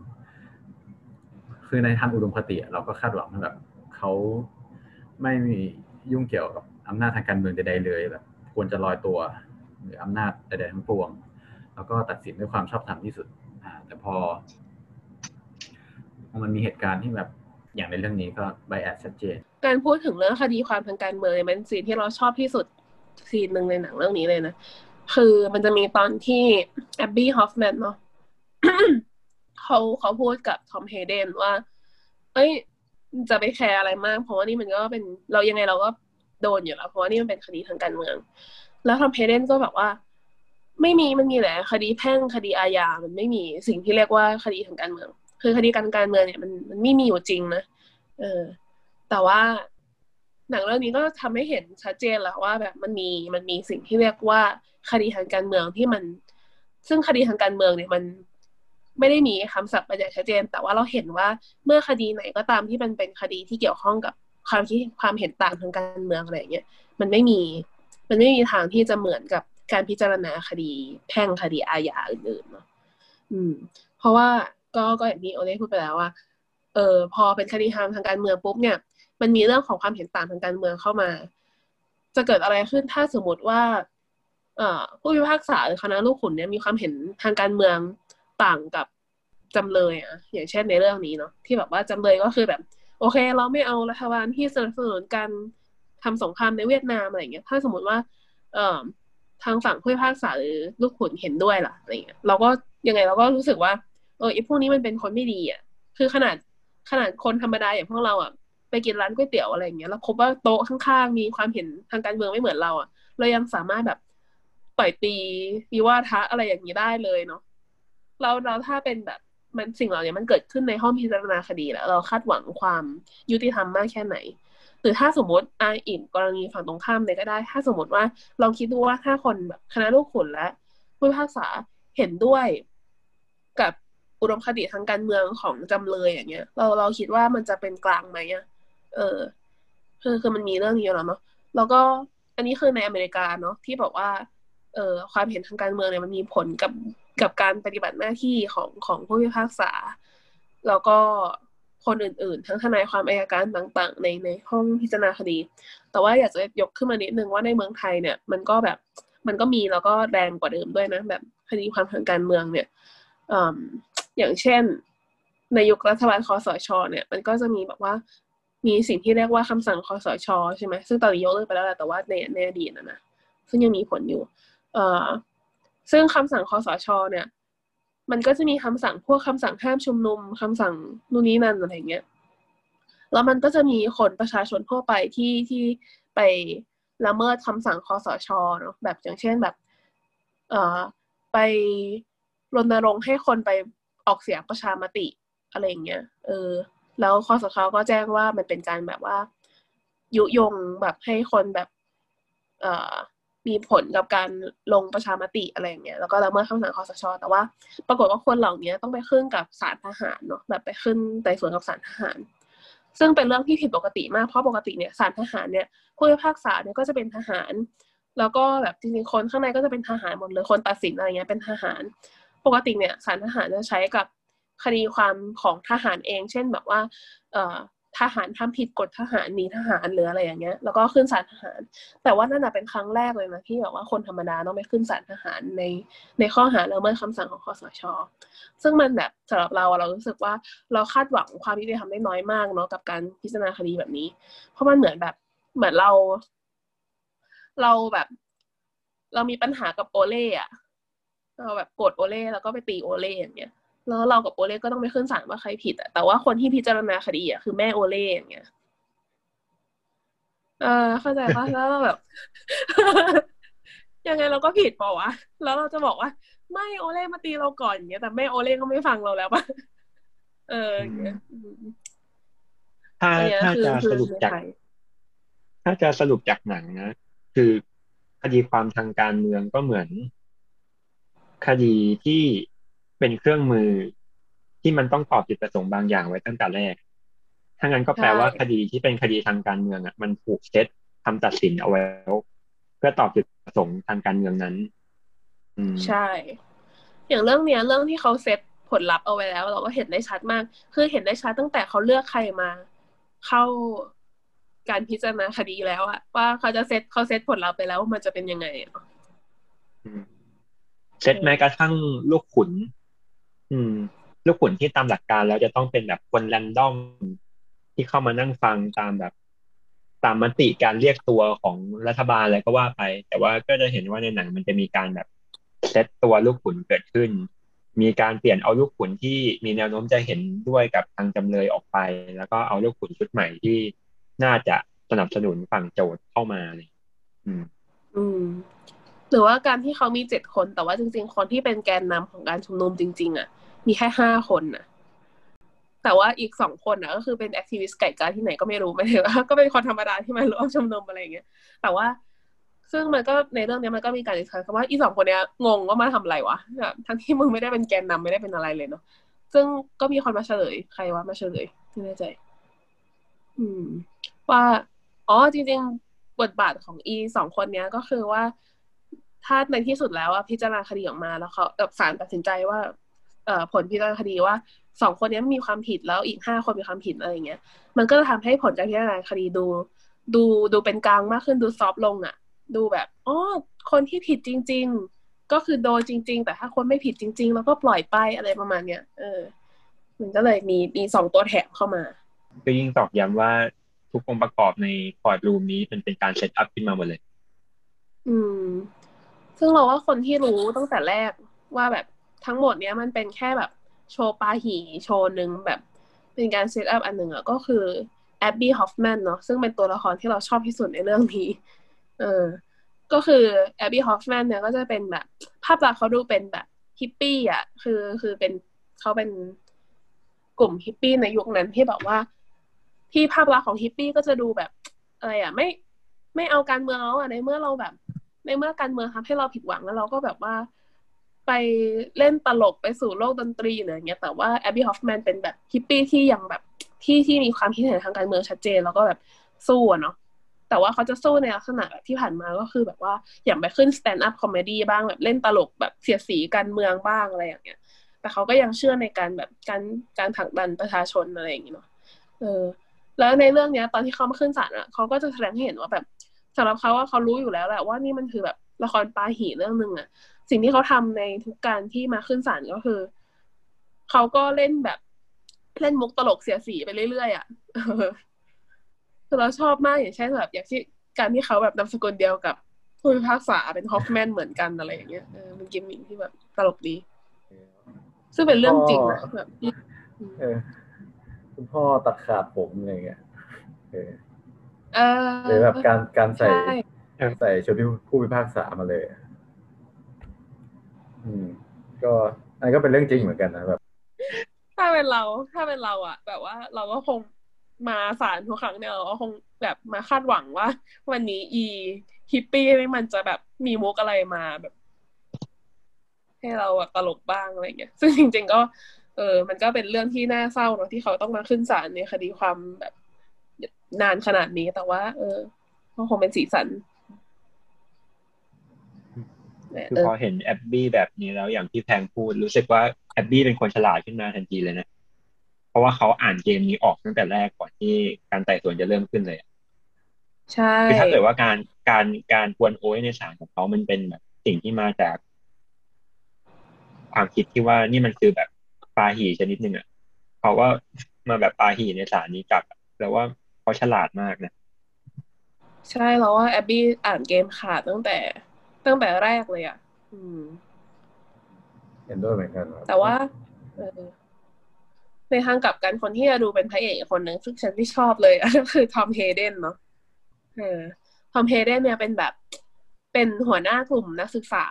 คือในทางอุดมคติเราก็คาดหวังแบบเขาไม่มียุ่งเกี่ยวกับอำนาจทางการเมืองใดๆเลยแบบควรจะลอยตัว หรืออำนาจใดๆทั้งปวง แล้วก็ตัดสินด้วยความชอบธรรมที่สุดแต่พอพอ มันมีเหตุการณ์ที่แบบอย่างในเรื่องนี้ก็ไบแอดชัดเจน การพูดถึงเรื่องคดีความทางการเมืองมัน scene ที่เราชอบที่สุด scene หนึ่งในหนังเรื่องนี้เลยนะ คือมันจะมีตอนที่ Abbie Hoffman เนาะเขาเขาพูดกับ Tom Hayden ว่า เอ้ย จะไปแคร์อะไรมาก เพราะว่านี่มันก็เป็นเรายังไงเราก็โดนอยู่แล้วเพราะว่านี่มันเป็นคดีทางการเมือง แล้ว Tom Hayden ก็แบบว่า ไม่มีมันมีแหละคดีแพ่งคดีอาญามันไม่มีสิ่งที่เรียกว่าคดีทางการเมือง คือคดีการการเมืองเนี่ยมันมันไม่มีอยู่จริงนะเออ แต่ว่าหนังเรื่องนี้ก็ทำให้เห็นชัดเจนแล้วว่าแบบมันมีมันมีสิ่งที่เรียกว่าคดีทางการเมืองที่มัน ซึ่งคดีทางการเมืองเนี่ยมันไม่ได้มีคำศัพท์บรรยายชัดเจน แต่ว่าเราเห็นว่าเมื่อคดีไหนก็ตามที่มันเป็นคดีที่เกี่ยวข้องกับความคิดความเห็นต่างทางการเมืองอะไรเงี้ยมันไม่มี มันไม่มีทางที่จะเหมือนกับการพิจารณาคดีแพ่งคดีอาญาอื่นๆเนาะอืม เพราะว่า ก็ก็อย่างที่โอเล่พูดไปแล้วว่าเออพอเป็นคดีทางทางการเมืองปุ๊บเนี่ย มันมีเรื่องของความเห็นต่างทางการเมืองเข้ามา จะเกิดอะไรขึ้นถ้าสมมติว่า เอ่อผู้พิพากษาหรือคณะลูกขุนเนี่ยมีความเห็นทางการเมืองต่างกับจำเลยอะอย่างเช่นในเรื่องนี้เนาะที่แบบว่าจำเลยก็คือแบบ โอเค เราไม่เอารัฐบาลที่สนับสนุนการทำสงครามในเวียดนามอะไรเงี้ย ถ้าสมมติว่า เอ่อทางฝั่งผู้พิพากษาหรือลูกขุนเห็นด้วยล่ะอะไรเงี้ยเราก็ยังไงเราก็รู้สึกว่า เออไอ้พวกนี้มันเป็นคนไม่ดีอะ คือขนาดขนาดคนธรรมดาอย่างพวกเราอะไปกินร้านก๋วยเตี๋ยวอะไรอย่างเงี้ยแล้วพบว่าโต๊ะข้างๆมีความเห็นทางการเมืองไม่เหมือนเราอะ เรายังสามารถแบบต่อยตีวิวาทะอะไรอย่างนี้ได้เลยเนาะเราเราถ้าเป็นแบบมันสิ่งเหล่านี้มันเกิดขึ้นในห้องพิจารณาคดีแล้ว เราคาดหวังความยุติธรรมมากแค่ไหน หรือถ้าสมมติอาอีกกรณีฝั่งตรงข้ามเลยก็ได้ ถ้าสมมติว่าลองคิดดูว่าถ้าคนแบบคณะลูกขุนและผู้พิพากษาเห็นด้วยกับ อุดมคติทางการเมืองของจำเลยอย่างเงี้ย เราเราคิดว่ามันจะเป็นกลางไหมอะเออคือคือมันมีเรื่องนี้แล้วเนาะแล้วก็อันนี้คือในอเมริกาเนาะที่บอกว่าเออความเห็นทางการเมืองเนี่ยมันมีผลกับกับการปฏิบัติหน้าที่ของของผู้พิพากษา แล้วก็คนอื่นๆ ทั้งทนายความอายการต่าง ๆ ในในห้องพิจารณาคดี แต่ว่าอยากจะยกขึ้นมานิดนึงว่าในเมืองไทยเนี่ย มันก็แบบมันก็มีแล้วก็แรงกว่าเดิมด้วยนะ แบบคดีความทางการเมืองเนี่ย อย่างเช่น ในยุครัฐบาลคอสช เนี่ย มันก็จะมีแบบว่ามีสิ่งที่เรียกว่าคำสั่งคอสช ใช่ไหมซึ่งตอนนี้ยกเลิกไปแล้วแหละแต่ว่าในในอดีตนะนะซึ่งยังมีผลอยู่ เอ่อซึ่งคำสั่งคอสช เนี่ย มันก็จะมีคำสั่งพวกคำสั่งห้ามชุมนุมคำสั่งนู่นนี่นั่นอะไรเงี้ยแล้วมันก็จะมีคนประชาชนทั่วไปที่ที่ไปละเมิดคำสั่งคอสชเนาะแบบอย่างเช่นแบบ เอ่อไปรณรงค์ให้คนไป ออกเสียงประชามติอะไรอย่างเงี้ยเออ แล้วคอสชก็แจ้งว่ามันเป็นการแบบว่า ยุยงแบบให้คนแบบเอ่อมีผลกับการลงประชามติอะไรอย่างเงี้ยแล้วก็ละเมิดคำสั่งคอสช แต่ว่า ปรากฏว่าคนเหล่านี้ต้องไปขึ้นกับศาลทหารเนาะแบบไปขึ้นไต่สวนกับศาลทหาร ซึ่งเป็นเรื่องที่ผิดปกติมากเพราะปกติเนี่ยศาลทหารเนี่ยผู้พิพากษาเนี่ยก็จะเป็นทหาร แล้วก็แบบจริงๆคนข้างในก็จะเป็นทหารหมดเลยคนตัดสินอะไรเงี้ยเป็นทหาร ปกติเนี่ยศาลทหารจะใช้กับคดีความของทหารเอง เช่นแบบว่าเอ่อทหารทำผิดกฎทหารหนีทหารหรืออะไรอย่างเงี้ย แล้วก็ขึ้นศาลทหาร แต่ว่านั่นเป็นครั้งแรกเลยนะที่แบบว่าคนธรรมดาต้องไปขึ้นศาลทหารในในข้อหาละเมิดคำสั่งของคอสช ซึ่งมันแบบสำหรับเราเรารู้สึกว่าเราคาดหวังความยุติธรรมได้น้อยมากเนาะกับการพิจารณาคดีแบบนี้ เพราะมันเหมือนแบบเหมือนเรา เราแบบ เรามีปัญหากับโอเล่อะ เราแบบโกรธโอเล่แล้วก็ไปตีโอเล่อย่างเงี้ยแล้วเรากับโอเล่ก็ต้องไปขึ้นศาลว่าใครผิดอะแต่ว่าคนที่พิจารณาคดีอะคือแม่โอเล่อย่างเงี้ยเออเข้าใจปะแล้วเราแบบ ยังไงเราก็ผิดเปล่าวะแล้วเราจะบอกว่า ไม่โอเล่มาตีเราก่อนอย่างเงี้ย แต่แม่โอเล่ก็ไม่ฟังเราแล้วปะเอออย่างเงี้ยถ้าถ้าจะสรุปจากถ้าจะสรุปจากหนังนะ คือคดีความทางการเมืองก็เหมือน คดีที่เป็นเครื่องมือที่มันต้องตอบจุดประสงค์บางอย่างไว้ตั้งแต่แรก ถ้างั้นก็แปลว่าคดีที่เป็นคดีทางการเมืองอะ มันถูกเซตทำตัดสินเอาไว้แล้วเพื่อตอบจุดประสงค์ทางการเมืองนั้นอืมใช่ อย่างเรื่องเนี้ย เรื่องที่เขาเซตผลลัพธ์เอาไว้แล้ว เราก็เห็นได้ชัดมาก คือเห็นได้ชัดตั้งแต่เขาเลือกใครมา เข้าการพิจารณาคดีแล้วอะว่าเขาจะเซตเขาเซตผลลัพธ์ไปแล้วมันจะเป็นยังไง เซตแม้กระทั่งลูกขุน อืม ลูกขุนที่ตามหลักการแล้วจะต้องเป็นแบบคนแรนดอมที่เข้ามานั่งฟังตามแบบ ตามมติการเรียกตัวของรัฐบาลอะไรก็ว่าไป แต่ว่าก็จะเห็นว่าในหนังมันจะมีการแบบเซตตัวลูกขุนเกิดขึ้น มีการเปลี่ยนเอาลูกขุนที่มีแนวโน้มจะเห็นด้วยกับทางจำเลยออกไป แล้วก็เอาลูกขุนชุดใหม่ที่น่าจะสนับสนุนฝั่งโจทย์เข้ามาเลยอืม อืม หรือว่าการที่เขามีเจ็ดคนแต่ว่าจริง ๆ คนที่เป็นแกนนำของการชุมนุมจริง ๆอะ มีแค่ห้าคนนะแต่ว่าอีกสองคนอะก็คือเป็น activist ไก่กาที่ไหนก็ไม่รู้ไม่ถือว่าก็เป็นคนธรรมดาที่มาร่วมชุมนุมอะไรอย่างเงี้ยแต่ว่าซึ่งมันก็ในเรื่องนี้มันก็มีการ discuss ว่าอีสองคนเนี้ยงงว่ามาทำอะไรวะแบบทั้งที่มึงไม่ได้เป็นแกนนำไม่ได้เป็นอะไรเลยเนาะซึ่งก็มีคนมาเฉลยใครวะมาเฉลยไม่แน่ใจ อืม ว่า อ๋อจริง ๆ บทบาทของอีสองคนเนี้ยก็คือว่า ถ้าในที่สุดแล้วอะพิจารณาคดีออกมาแล้วเขาแบบศาลตัดสินใจว่าเอ่อผลพิจารณาคดีว่าสองคนนี้มีความผิดแล้วอีกห้าคนมีความผิดอะไรอย่างเงี้ย มันก็จะทำให้ผลการพิจารณาคดีดู ดูดูเป็นกลางมากขึ้นดูซอฟลงอะดูแบบอ๋อคนที่ผิดจริง ๆ ก็คือโดนจริง ๆ แต่ถ้าคนไม่ผิดจริง ๆ แล้วก็ปล่อยไปอะไรประมาณเนี้ยเออ มันก็เลยมีมีสองตัวแถมเข้ามาก็ยิ่งตอกย้ำว่าทุกองค์ประกอบใน courtroom นี้มันเป็นการ set up ขึ้นมาหมดเลย อืม ซึ่งเราว่าคนที่รู้ตั้งแต่แรกว่าแบบทั้งหมดเนี้ยมันเป็นแค่แบบโชว์ปาหี่โชว์หนึ่งแบบเป็นการ set up อันหนึ่งอะก็คือ Abbie Hoffman เนาะซึ่งเป็นตัวละครที่เราชอบที่สุดในเรื่องนี้ เออ ก็คือ Abbie Hoffman เนี่ยก็จะเป็นแบบ ภาพลักษณ์เขาดูเป็นแบบ hippie อะ คือคือเป็นเขาเป็นกลุ่ม hippie ในยุคนั้นที่แบบว่า ที่ภาพลักษณ์ของ hippie ก็จะดูแบบอะไรอะ ไม่ไม่เอาการเมืองแล้วอะในเมื่อเราแบบ ในเมื่อการเมืองทำให้เราผิดหวังแล้วเราก็แบบว่าไปเล่นตลกไปสู่โลกดนตรีอะไรอย่างเงี้ยแต่ว่า Abbie Hoffman เป็นแบบ hippie ที่ยังแบบที่ที่มีความคิดเห็นทางการเมืองชัดเจน แล้วก็แบบสู้เนาะแต่ว่าเขาจะสู้ในลักษณะแบบที่ผ่านมาก็คือแบบว่าอย่างไปขึ้น stand-up comedy บ้างแบบเล่นตลกแบบเสียสีการเมืองบ้างอะไรอย่างเงี้ย แต่เขาก็ยังเชื่อในการแบบการการผลักดันประชาชนอะไรอย่างเงี้ยเนาะเออ แล้วในเรื่องเนี้ย ตอนที่เขามาขึ้นศาลอะเขาก็จะแสดงให้เห็นว่าแบบ สำหรับเขาว่าเขารู้อยู่แล้วแหละว่านี่มันคือแบบละครปาหี่เรื่องหนึ่งอะสิ่งที่เขาทำในทุกการที่มาขึ้นศาลก็คือเขาก็เล่นแบบเล่นมุกตลกเสียสีไปเรื่อยๆอะคือเราชอบมากอย่างเช่นแบบอย่างที่การที่เขาแบบนามสกุลเดียวกับผู้พิพากษาเป็นฮอฟแมนเหมือนกันอะไรอย่างเงี้ยเออมันกิมมิคที่แบบตลกดี ซึ่งเป็นเรื่องจริงนะแบบคุณพ่อตัดขาดผมอะไรเงี้ย เออเออหรือแบบการการใส่ใช่ใส่ชุดผู้พิพากษามาเลย อืม ก็อันนก็เป็นเรื่องจริงเหมือนกันนะแบบ ถ้าเป็นเรา ถ้าเป็นเราอะแบบว่า เราก็คงมาศาลทุกครั้งเนี่ยเราก็คงแบบมาคาดหวังว่า วันนี้อีฮิปปี้นี่มันจะแบบมีมุกอะไรมาแบบให้เราอะตลกบ้างอะไรเงี้ย ซึ่งจริง ๆ ก็ เออ มันก็เป็นเรื่องที่น่าเศร้าเนอะที่เขาต้องมาขึ้นศาลในคดีความแบบ นานขนาดนี้แต่ว่า เออก็คงเป็นสีสันคือพอเห็นแอบบี้แบบนี้แล้วอย่างที่แพงพูดรู้สึกว่าแอบบี้เป็นคนฉลาดขึ้นมาทันทีเลยนะ เพราะว่าเขาอ่านเกมนี้ออกตั้งแต่แรกก่อนที่การไต่สวนจะเริ่มขึ้นเลยใช่คือถ้าเกิดว่าการการการกวนโอ้ยในศาลของเขามันเป็นแบบสิ่งที่มาจาก ความคิดที่ว่านี่มันคือแบบปาหีชนิดหนึ่งอะเขาก็มาแบบปาหีในศาลนี้จับแล้วว่า เขาฉลาดมากนะใช่เราว่าแอบบี้อ่านเกมขาดตั้งแต่ตั้งแต่แรกเลยอะ อืม เห็นด้วยเหมือนกันครับแต่ว่าเออในทางกลับกันคนที่จะดูเป็นพระเอกอีกคนหนึ่งซึ่งฉันที่ชอบเลยก็คือทอมเฮเดนเนาะเออทอมเฮเดนเนี่ยเป็นแบบเป็นหัวหน้ากลุ่มนักศึกษา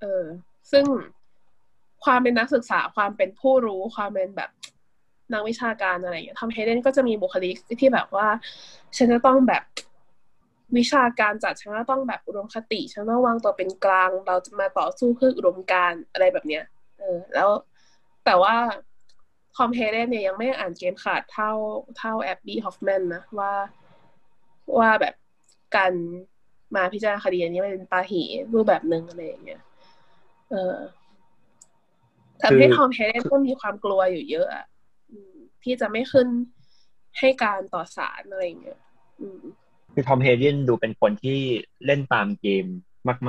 เออ ซึ่งความเป็นนักศึกษาความเป็นผู้รู้ความเป็นแบบ นักวิชาการอะไรอย่างเงี้ย Tom Hayden ก็จะมีบุคลิกที่แบบว่า ฉันจะต้องแบบวิชาการจัดฉันก็ต้องแบบอุดมคติฉันต้องวางตัวเป็นกลาง เราจะมาต่อสู้เพื่ออุดมการณ์อะไรแบบเนี้ย เออ แล้วแต่ว่า Tom Hayden เนี่ยยังไม่อ่านเกมขาดเท่าเท่า Abbie Hoffman นะว่าว่าแบบการมาพิจารณาคดีอันนี้มันเป็นปาหี่รูปแบบหนึ่งอะไรอย่างเงี้ย เออทำให้ทอมเฮเดนก็มีความกลัวอยู่เยอะอะอืม ที่จะไม่ขึ้นให้การต่อสารอะไรเงี้ยคือทอมเฮเดนดูเป็นคนที่เล่นตามเกม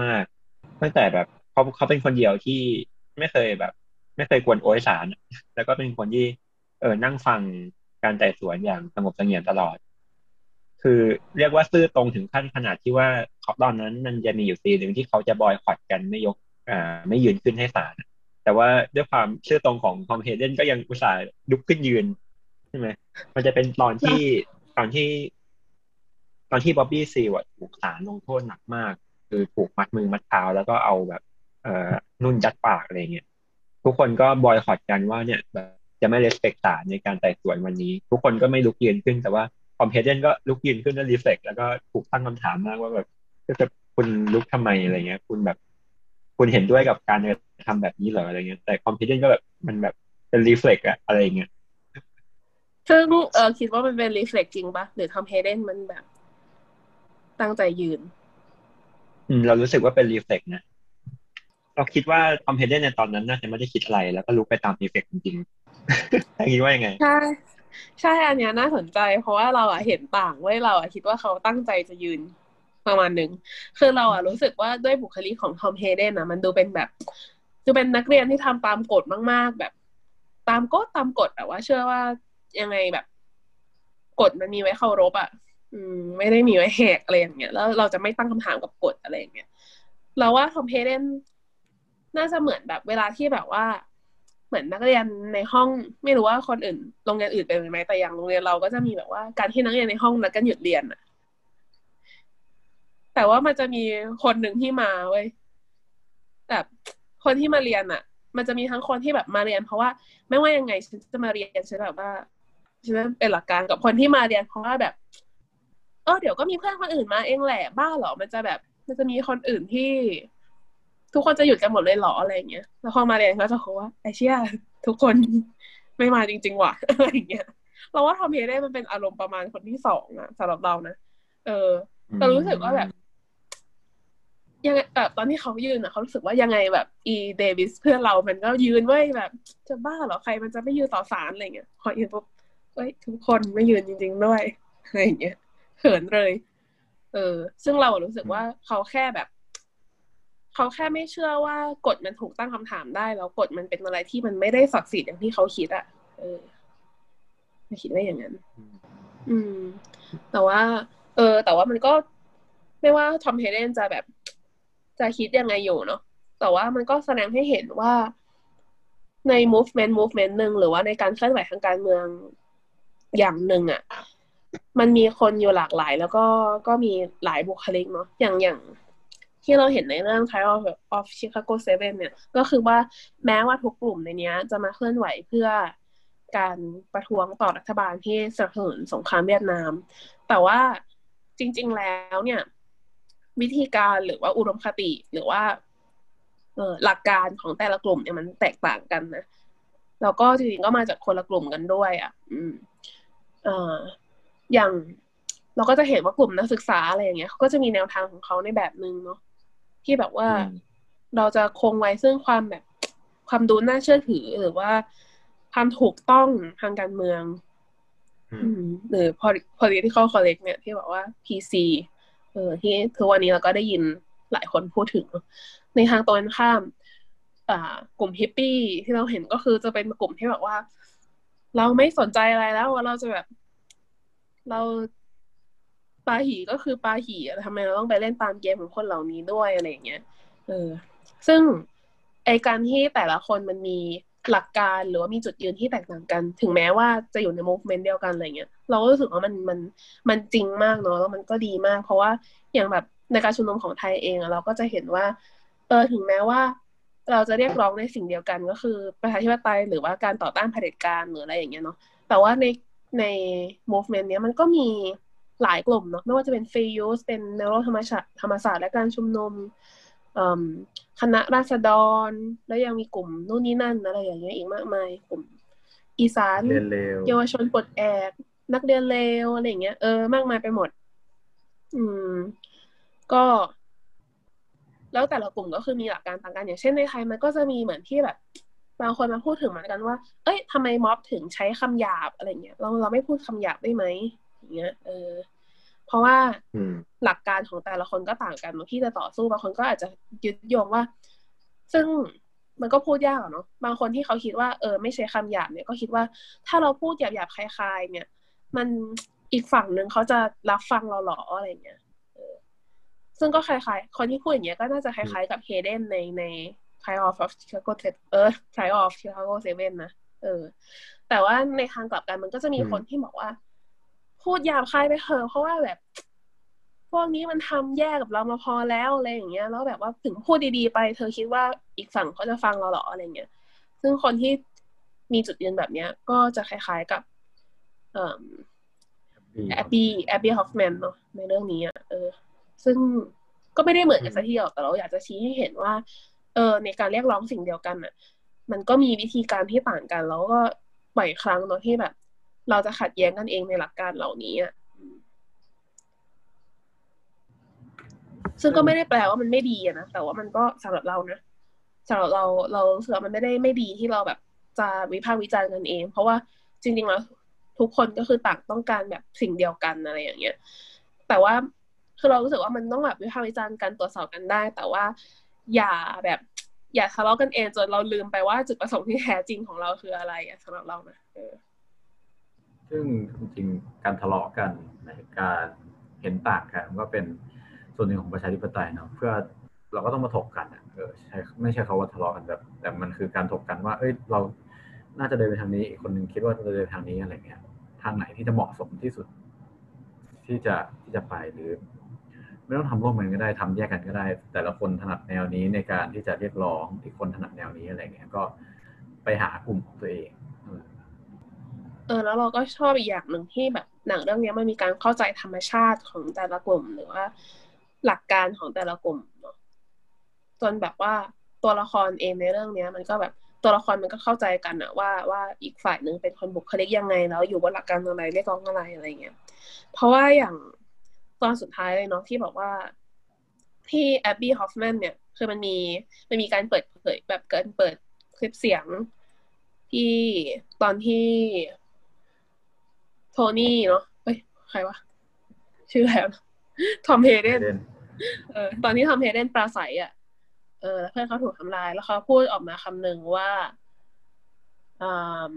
มาก ๆ ตั้งแต่แบบเขาเขาเป็นคนเดียวที่ไม่เคยแบบ ไม่เคยกวนโอยสาร แล้วก็เป็นคนที่ เออนั่งฟังการไต่สวนอย่างสงบเสงี่ยมตลอด คือเรียกว่าซื่อตรงถึงขั้นขนาดที่ว่าตอนนั้นมันจะมีอยู่ซีหนึ่งที่เขาจะบอยคอตกันไม่ยก อ่า ไม่ยืนขึ้นให้ศาลแต่ว่าด้วยความซื่อตรงของทอมเฮเดนก็ยังอุตส่าห์ลุกขึ้นยืน ช่ไหมมันจะเป็นตอนที่ตอนที่ ตอนที่บ๊อบบี้ซีวอะถูกศาลลงโทษหนักมาก คือถูกมัดมือมัดเท้าแล้วก็เอาแบบ เอ่อนุ่นจัดปากอะไรเงี้ยทุกคนก็บอยคอตกันว่าเนี่ยแบบจจะไม่เลสเปกศาลในการไต่สวนวันนี้ ทุกคนก็ไม่ลุกยืนขึ้นแต่ว่าTom Hayden ก็ลุกยืนขึ้นแล้ว reflex แล้วก็ถูกตั้งคำถามมากว่าแบบจะคุณลุกทำไมอะไรเงี้ย คุณแบบ คุณเห็นด้วยกับการทำแบบนี้เหรออะไรเงี้ยแต่ Tom Hayden ก็แบบมันแบบเป็น reflex อะอะไรเงี้ย ซึ่งเออคิดว่ามันเป็น reflex จริงปะหรือ Tom Hayden มันแบบ ตั้งใจยืน อืมเรารู้สึกว่าเป็น reflex นะ เราคิดว่า Tom Hayden ในตอนนั้นน่าจะไม่ได้คิดอะไร แล้วก็ลุกไปตาม reflex จริงๆอย่างนี้ว่ายังไง ใช่ ใช่ อันเนี้ยน่าสนใจ เพราะว่าเราอะเห็นต่างเว้ยเราอะคิดว่าเขาตั้งใจจะยืนประมาณหนึ่ง คือเราอะรู้สึกว่าด้วยบุคลิกของทอมเฮเดนอะมันดูเป็นแบบดูเป็นนักเรียนที่ทำตามกฎมาก ๆ แบบ ตามกฎตามกฎแต่ว่าเชื่อว่า ยังไงแบบกฎมันมีไว้เคารพอะอืม ไม่ได้มีไว้แหกอะไรอย่างเงี้ยแล้วเราจะไม่ตั้งคำถามกับกฎอะไรอย่างเงี้ยเราว่าทอมเฮเดนน่าจะเหมือนแบบเวลาที่แบบว่า เหมือนนักเรียนในห้อง ไม่รู้ว่าคนอื่นโรงเรียนอื่นเป็นไหมแต่อย่างโรงเรียนเราก็จะมีแบบว่าการที่นักเรียนในห้องนัดกันหยุดเรียนอะแต่ว่ามันจะมีคนหนึ่งที่มาเว้ยแบบคนที่มาเรียนอะมันจะมีทั้งคนที่แบบมาเรียน เพราะว่า ไม่ว่ายังไงฉันจะมาเรียนฉันแบบว่า ฉันเป็นหลักการกับคนที่มาเรียนเพราะว่าแบบ เออเดี๋ยวก็มีเพื่อนคนอื่นมาเองแหละบ้าเหรอมันจะแบบ มันจะมีคนอื่นที่ ทุกคนจะหยุดกันหมดเลยเหรออะไรเงี้ยแล้วพอมาเรียนก็จะเขาว่าไอเชี่ยทุกคนไม่มาจริง ๆ ว่ะอะไรเงี้ยเราว่าทอมเฮเด้มันเป็นอารมณ์ประมาณคนที่สองอะสำหรับเรานะเออแต่รู้สึกว่าแบบ ยังไงแบบตอนที่เขายืนอะเขารู้สึกว่ายังไงแบบ อีเดวิสเพื่อนเรามันก็ยืนเว้ยแบบ จะบ้าเหรอใครมันจะไม่ยืนต่อสารอะไรเงี้ยพอยืนปุ๊บ เอ้ยทุกคนไม่ยืนจริงๆด้วยอะไรเงี้ยเขินเลย เออ ซึ่งเรารู้สึกว่าเขาแค่แบบ เขาแค่ไม่เชื่อว่ากฎมันถูกตั้งคำถามได้ แล้วกฎมันเป็นอะไรที่มันไม่ได้ศักดิ์สิทธิ์อย่างที่เขาคิดอะเออไม่คิดว่าอย่างนั้น อืม แต่ว่า เออ แต่ว่ามันก็ไม่ว่าทอมเฮเดนจะแบบ จะคิดยังไงอยู่เนาะแต่ว่ามันก็แสดงให้เห็นว่าใน movement movement หนึ่งหรือว่าในการเคลื่อนไหวทางการเมือง อย่างหนึ่งอะ่ะ มันมีคนอยู่หลากหลาย แล้วก็ก็มีหลายบุคลิกเนาะอย่างอย่างที่เราเห็นในเรื่อง Trial of Chicago Seven เนี่ย ก็คือว่าแม้ว่าทุกกลุ่มในนี้จะมาเคลื่อนไหวเพื่อการประท้วงต่อรัฐบาลที่สนับสนุนสงครามเวียดนาม แต่ว่าจริง ๆ แล้วเนี่ย วิธีการหรือว่าอุดมคติหรือว่าเออหลักการของแต่ละกลุ่มเนี่ยมันแตกต่างกันนะ แล้วก็จริงๆก็มาจากคนละกลุ่มกันด้วยอะ อืม อ่ออย่างเราก็จะเห็นว่ากลุ่มนักศึกษาอะไรอย่างเงี้ยเขาก็จะมีแนวทางของเขาในแบบนึงเนาะที่แบบว่าเราจะคงไว้ซึ่งความแบบความดูน่าเชื่อถือหรือว่าความถูกต้องทางการเมืองอืมหรือ political correct เนี่ย ที่บอกว่า PC เออที่คือวันนี้เราก็ได้ยินหลายคนพูดถึง ในทางตรงข้าม อ่ากลุ่มฮิปปี้ที่เราเห็นก็คือจะเป็นกลุ่มที่แบบว่า เราไม่สนใจอะไรแล้วว่าเราจะแบบ เราปาหีก็คือปาหีทำไมเราต้องไปเล่นตามเกมของคนเหล่านี้ด้วยอะไรอย่างเงี้ยเออ ซึ่งไอการที่แต่ละคนมันมีหลักการหรือว่ามีจุดยืนที่แตกต่างกัน ถึงแม้ว่าจะอยู่ในโมเมนต์เดียวกันอะไรเงี้ย เราก็รู้สึกว่ามันมันมันจริงมากเนาะแล้วมันก็ดีมาก เพราะว่าอย่างแบบในการชุมนุมของไทยเองเราก็จะเห็นว่า เออถึงแม้ว่า เราจะเรียกร้องในสิ่งเดียวกันก็คือประชาธิปไตยหรือว่าการต่อต้านเผด็จการหรืออะไรอย่างเงี้ยเนาะแต่ว่าในใน movement เนี้ยมันก็มีหลายกลุ่มเนาะไม่ว่าจะเป็นฟรียูสเป็นแนวโธรรมศาสตร์ธรรมศาสตร์และการชุมนุมคณะราษฎร แล้วยังมีกลุ่มนู่นนี่นั่นอะไรอย่างเงี้ยอีกมากมายกลุ่มอีสานเยาวชนปลดแอกนักเรียนเลวอะไรอย่างเงี้ยเออมากมายไปหมด อืม ก็ แล้วแต่ละกลุ่มก็คือมีหลักการต่างกัน อย่างเช่นในไทยมันก็จะมีเหมือนที่แบบบางคนมาพูดถึงเหมือนกันว่า เอ้ยทำไมม็อบถึงใช้คำหยาบอะไรเงี้ย เราเราไม่พูดคำหยาบได้ไหมอย่างเงี้ย เออ เพราะว่าหลักการของแต่ละคนก็ต่างกันบางที่จะต่อสู้บางคนก็อาจจะยึดโยงว่า ซึ่งมันก็พูดยากเนาะบางคนที่เขาคิดว่าเออไม่ใช้คำหยาบเนี่ยก็คิดว่าถ้าเราพูดหยาบๆคลายๆเนี่ย มันอีกฝั่งหนึ่งเขาจะรับฟังเราหรออะไรเงี้ย ซึ่งก็คล้ายๆ คนที่พูดอย่างเงี้ยก็น่าจะคล้ายๆ กับเฮเดนในใน Trial of Chicago เออ Trial of Chicago Seven นะเออ แต่ว่าในทางกลับกันมันก็จะมีคนที่บอกว่า พูดหยาบคายไปเถอะเพราะว่าแบบพวกนี้มันทำแย่กับเรามาพอแล้วอะไรอย่างเงี้ย แล้วแบบว่าถึงพูดดีๆไป เธอคิดว่าอีกฝั่งเขาจะฟังเราหรออะไรเงี้ย ซึ่งคนที่มีจุดยืนแบบเนี้ย ก็จะคล้ายๆกับเอ่อ Abbie Abbie Hoffman เนาะในเรื่องนี้อะเออ ซึ่งก็ไม่ได้เหมือนกันซะทีเดียวแต่เราอยากจะชี้ให้เห็นว่า เออ ในการเรียกร้องสิ่งเดียวกันอะ มันก็มีวิธีการที่ต่างกัน แล้วก็บ่อยครั้งเนาะที่แบบ เราจะขัดแย้งกันเองในหลักการเหล่านี้อะซึ่งก็ไม่ได้แปลว่ามันไม่ดีอะนะแต่ว่ามันก็สำหรับเรานะสำหรับเราเราเสือมันไม่ได้ไม่ดีที่เราแบบจะวิพากษ์วิจารณ์กันเอง เพราะว่าจริงๆแล้วทุกคนก็คือต่างต้องการแบบสิ่งเดียวกันอะไรอย่างเงี้ย แต่ว่า คือเรารู้สึกว่ามันต้องแบบวิพากษ์วิจารณ์กันตรวจสอบกันได้ แต่ว่าอย่าแบบ อย่าทะเลาะกันเองจนเราลืมไปว่าจุดประสงค์ที่แท้จริงของเราคืออะไรอะสำหรับเรานะเออซึ่งจริงๆการทะเลาะกันในการเห็นต่างกันก็เป็นส่วนหนึ่งของประชาธิปไตยเนาะเพื่อเราก็ต้องมาถกกันอะเออใช่ไม่ใช่เขาว่าทะเลาะกันแบบ แต่มันคือการถกกันว่า เอ้ยเราน่าจะเดินไปทางนี้อีกคนหนึ่งคิดว่าจะเดินทางนี้อะไรเงี้ย ทางไหนที่จะเหมาะสมที่สุด ที่จะที่จะไปหรือ ไม่ต้องทำร่วมกันก็ได้ทำแยกกันก็ได้ แต่ละคนถนัดแนวนี้ในการที่จะเรียกร้องอีกคนถนัดแนวนี้อะไรเงี้ยก็ไปหากลุ่มของตัวเองเออแล้วเราก็ชอบอีกอย่างหนึ่งที่แบบหนังเรื่องนี้มันมีการเข้าใจธรรมชาติของแต่ละกลุ่ม หรือว่า หลักการของแต่ละกลุ่มเนาะจนแบบว่าตัวละครเองในเรื่องเนี้ย มันก็แบบตัวละครมันก็เข้าใจกันอะว่าว่าอีกฝ่ายหนึ่งเป็นคนบุคลิกยังไงแล้วอยู่บนหลักการอะไรเรียกร้องอะไรอะไรเงี้ยเพราะว่าอย่าง ตอนสุดท้ายเลยเนาะที่บอกว่าที่ Abbie Hoffman เนี่ยคือมันมีมันมีการเปิดเผยแบบเกินเปิดคลิปเสียงที่ตอนที่โทนี่เนาะเอ้ยใครวะชื่อแล้วทอมเฮเดนเออตอนที่ทอมเฮเดนปราศัยอะเออเพื่อนเขาถูกทำลาย แล้วเขาพูดออกมาคำหนึ่งว่า um,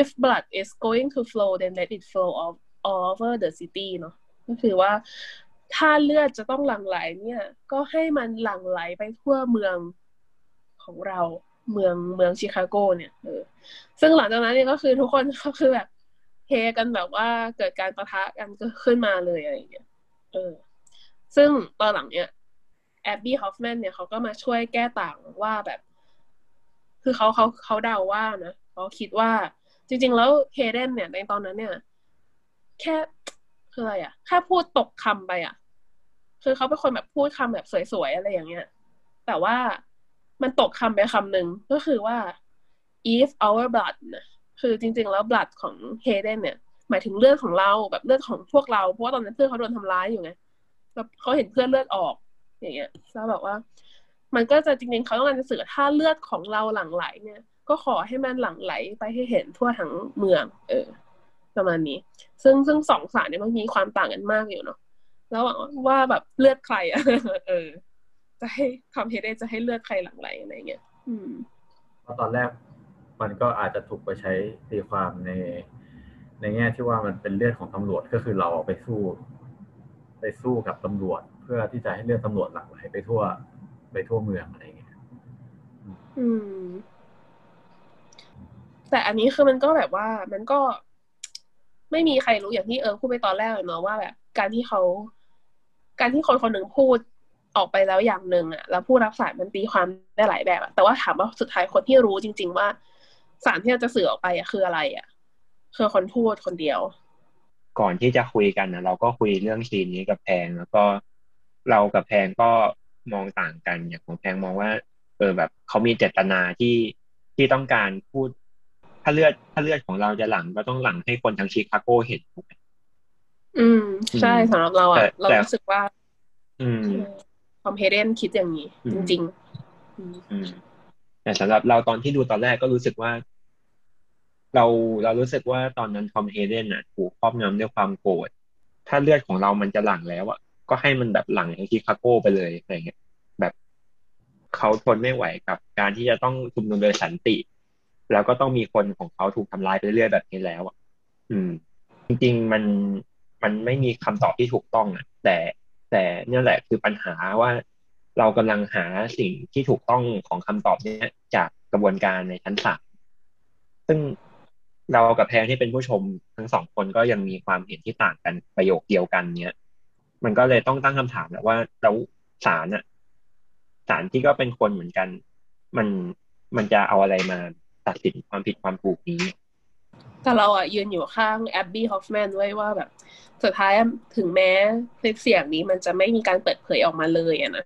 if blood is going to flow then let it flow all, all over the city เนาะก็คือว่าถ้าเลือดจะต้องหลั่งไหลเนี่ย ก็ให้มันหลั่งไหลไปทั่วเมืองของเราเมืองเมืองชิคาโกเนี่ยเออซึ่งหลังจากนั้นเนี่ยก็คือทุกคนก็คือแบบเฮกันแบบว่าเกิดการปะทะกันก็ขึ้นมาเลยอะไรอย่างเงี้ยเออ ซึ่งตอนหลังเนี่ย Abbie Hoffman เนี่ยเขาก็มาช่วยแก้ต่างว่าแบบ คือเขาเขาเขาเดาว่านะเขาคิดว่าจริง ๆ แล้ว Hayden เนี่ยในตอนนั้นเนี่ย แค่คืออะไรอะแค่พูดตกคำไปอะคือเขาเป็นคนแบบพูดคำแบบสวยๆอะไรอย่างเงี้ย แต่ว่ามันตกคำไปคำหนึ่งก็คือว่า if our blood นะคือจริง ๆ แล้ว blood ของเฮเดนเนี่ย หมายถึงเลือดของเราแบบเลือดของพวกเรา เพราะว่าตอนนั้นเพื่อนเขาโดนทำร้ายอยู่ไงแล้วเขาเห็นเพื่อนเลือดออก อย่างเงี้ยแล้วแบบว่า มันก็จะจริงๆเขาต้องการจะสื่อถ้าเลือดของเราหลั่งไหลเนี่ย ก็ขอให้มันหลั่งไหลไปให้เห็นทั่วทั้งเมือง เออ ประมาณนี้ ซึ่งซึ่งสองสารเนี่ยมันมีความต่างกันมากอยู่เนาะแล้วว่าแบบเลือดใครอะเออ จะให้ทำเฮเดนจะให้เลือดใครหลั่งไหลอะไรเงี้ยอืมเพราะตอนแรกมันก็อาจจะถูกไปใช้ตีความใน ในแง่ที่ว่ามันเป็นเลือดของตำรวจก็คือเราไปสู้ ไปสู้กับตำรวจ เพื่อที่จะให้เลือดตำรวจหลั่งไหลไปทั่ว ไปทั่วเมืองอะไรอย่างเงี้ยอืม แต่อันนี้คือมันก็แบบว่ามันก็ ไม่มีใครรู้อย่างที่เออพูดไปตอนแรกเนาะว่าแบบ การที่เขาการที่คนคนหนึ่งพูดออกไปแล้วอย่างหนึ่งอะแล้วผู้รับสารมันตีความได้หลายแบบอะแต่ว่าถามว่าสุดท้ายคนที่รู้จริง ๆ ว่าสารที่เราจะสื่อออกไปอะคืออะไรอะคือคนพูดคนเดียว ก่อนที่จะคุยกันนะเราก็คุยเรื่องซีนนี้กับแพงแล้วก็เรากับแพงก็มองต่างกันอย่างของแพงมองว่า เออแบบเขามีเจตนาที่ที่ต้องการพูด ถ้าเลือดถ้าเลือดของเราจะหลั่งก็ต้องหลั่งให้คนทั้งชิคาโกเห็นถูกไหมอืม ใช่สำหรับเราแต่อะเราแต่รู้สึกว่า อืมคอมเพเดนคิดอย่างนี้อืมจริงๆอืมอืมแต่สำหรับเราตอนที่ดูตอนแรกก็รู้สึกว่า เราเรารู้สึกว่าตอนนั้นทอมเฮเดนน่ะ ถูกครอบงำด้วยความโกรธถ้าเลือดของเรามันจะหลั่งแล้วอะก็ให้มันแบบหลั่งอย่างชิคาโกไปเลยอะไรเงี้ย แบบเขาทนไม่ไหวกับการที่จะต้องชุมนุมโดยสันติ แล้วก็ต้องมีคนของเขาถูกทำร้ายไปเรื่อยๆแบบนี้แล้วอะอืม จริง ๆ มันมันไม่มีคำตอบที่ถูกต้องอะ แต่แต่เนี่ยแหละคือปัญหาว่าเรากำลังหาสิ่งที่ถูกต้องของคำตอบเนี้ยจากกระบวนการในชั้นศาลซึ่งเรากับแพงที่เป็นผู้ชมทั้งสองคนก็ยังมีความเห็นที่ต่างกันประโยคเดียวกันเนี้ยมันก็เลยต้องตั้งคำถามแหละว่าเราศาลอะศาลที่ก็เป็นคนเหมือนกัน มันมันจะเอาอะไรมา ตัดสินความผิดความถูกนี้ แต่เราอะยืนอยู่ข้างแอบบี้ฮอฟแมนไว้ว่าแบบ สุดท้ายถึงแม้คลิปเสียงนี้มันจะไม่มีการเปิดเผยออกมาเลยอะนะ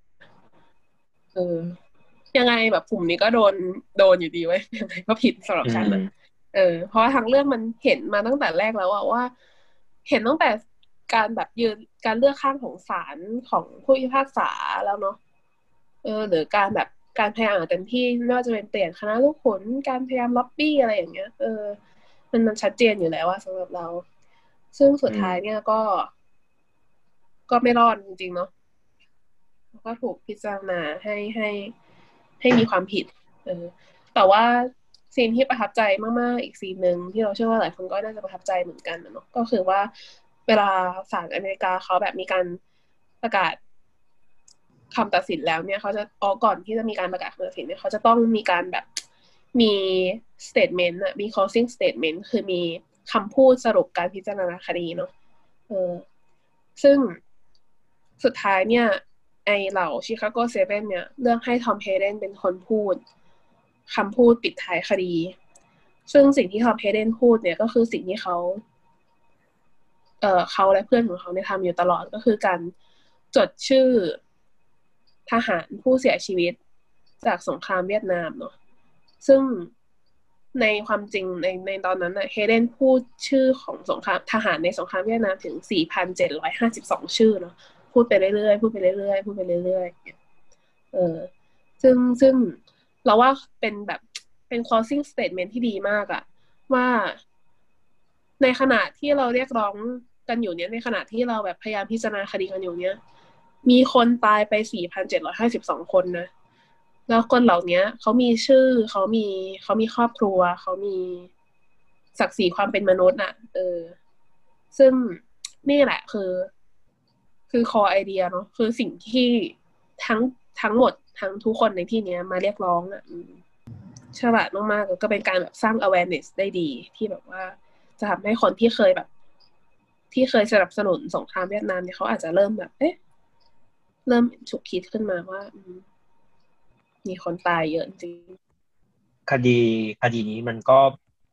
เออยังไงแบบกลุ่มนี้ก็โดนโดนอยู่ดีไว้ยยังไงก็ผิดสำหรับฉันนะเออเพราะว่าทางเรื่องมันเห็นมาตั้งแต่แรกแล้วอะว่า เห็นตั้งแต่การแบบยืนการเลือกข้างของศาลของผู้พิพากษาแล้วเนาะเออหรือการแบบ การพยายามเต็มที่ไม่ว่าจะเป็นเปลี่ยนคณะลูกขนการพยายามล็อบบี้อะไรอย่างเงี้ยเออมันมันชัดเจนอยู่แล้วว่าสำหรับเรา ซึ่งสุดท้ายเนี่ยก็ ก็ไม่รอดจริงๆเนาะแล้วก็ถูกพิจารณาให้ให้ให้มีความผิด เออ แต่ว่าซีนที่ประทับใจมากๆ อีกซีนหนึ่งที่เราเชื่อว่าหลายคนก็น่าจะประทับใจเหมือนกันนะเนาะก็คือว่าเวลาศาลอเมริกาเขาแบบมีการประกาศ คำตัดสินแล้วเนี่ยเขาจะอ๋อก่อนที่จะมีการประกาศคำตัดสินเนี่ยเขาจะต้องมีการแบบมี statement อะมี closing statement คือมีคำพูดสรุปการพิจารณาคดีเนาะเออซึ่งสุดท้ายเนี่ย ไอเหล่าชิคาโกเซเว่นเนี่ยเลือกให้ทอมเฮเดนเป็นคนพูดคำพูดปิดท้ายคดี ซึ่งสิ่งที่ทอมเฮเดนพูดเนี่ยก็คือสิ่งที่เขาเอ่อเขาและเพื่อนของเขาเนี่ยทำอยู่ตลอดก็คือการจดชื่อ ทหารผู้เสียชีวิตจากสงครามเวียดนามเนาะซึ่งในความจริงในในตอนนั้นน่ะเฮเดนพูดชื่อของสงครามทหารในสงครามเวียดนามถึง 4,752 ชื่อเนาะพูดไปเรื่อยๆพูดไปเรื่อยๆพูดไปเรื่อยๆเออซึ่งซึ่งเราว่าเป็นแบบเป็น closing statement ที่ดีมากอะว่าในขณะที่เราเรียกร้องกันอยู่เนี้ยในขณะที่เราแบบพยายามพิจารณาคดีกันอยู่เนี้ย มีคนตายไป 4,752 คนนะ แล้วคนเหล่านี้เขามีชื่อเขามีเขามีครอบครัว เขามีศักดิ์ศรีความเป็นมนุษย์น่ะ เออ ซึ่งนี่แหละคือ คือคอไอเดียเนาะคือสิ่งที่ทั้งทั้งหมดทั้งทุกคนในที่เนี้ยมาเรียกร้องอะฉลาดมากๆก็เป็นการแบบสร้าง awareness ได้ดี ที่แบบว่าจะทำให้คนที่เคยแบบ ที่เคยสนับสนุนสงครามเวียดนามเนี่ยเขาอาจจะเริ่มแบบ เอ๊ะ เริ่มฉุกคิดขึ้นมาว่ามีคนตายเยอะจริงคดีคดีนี้มันก็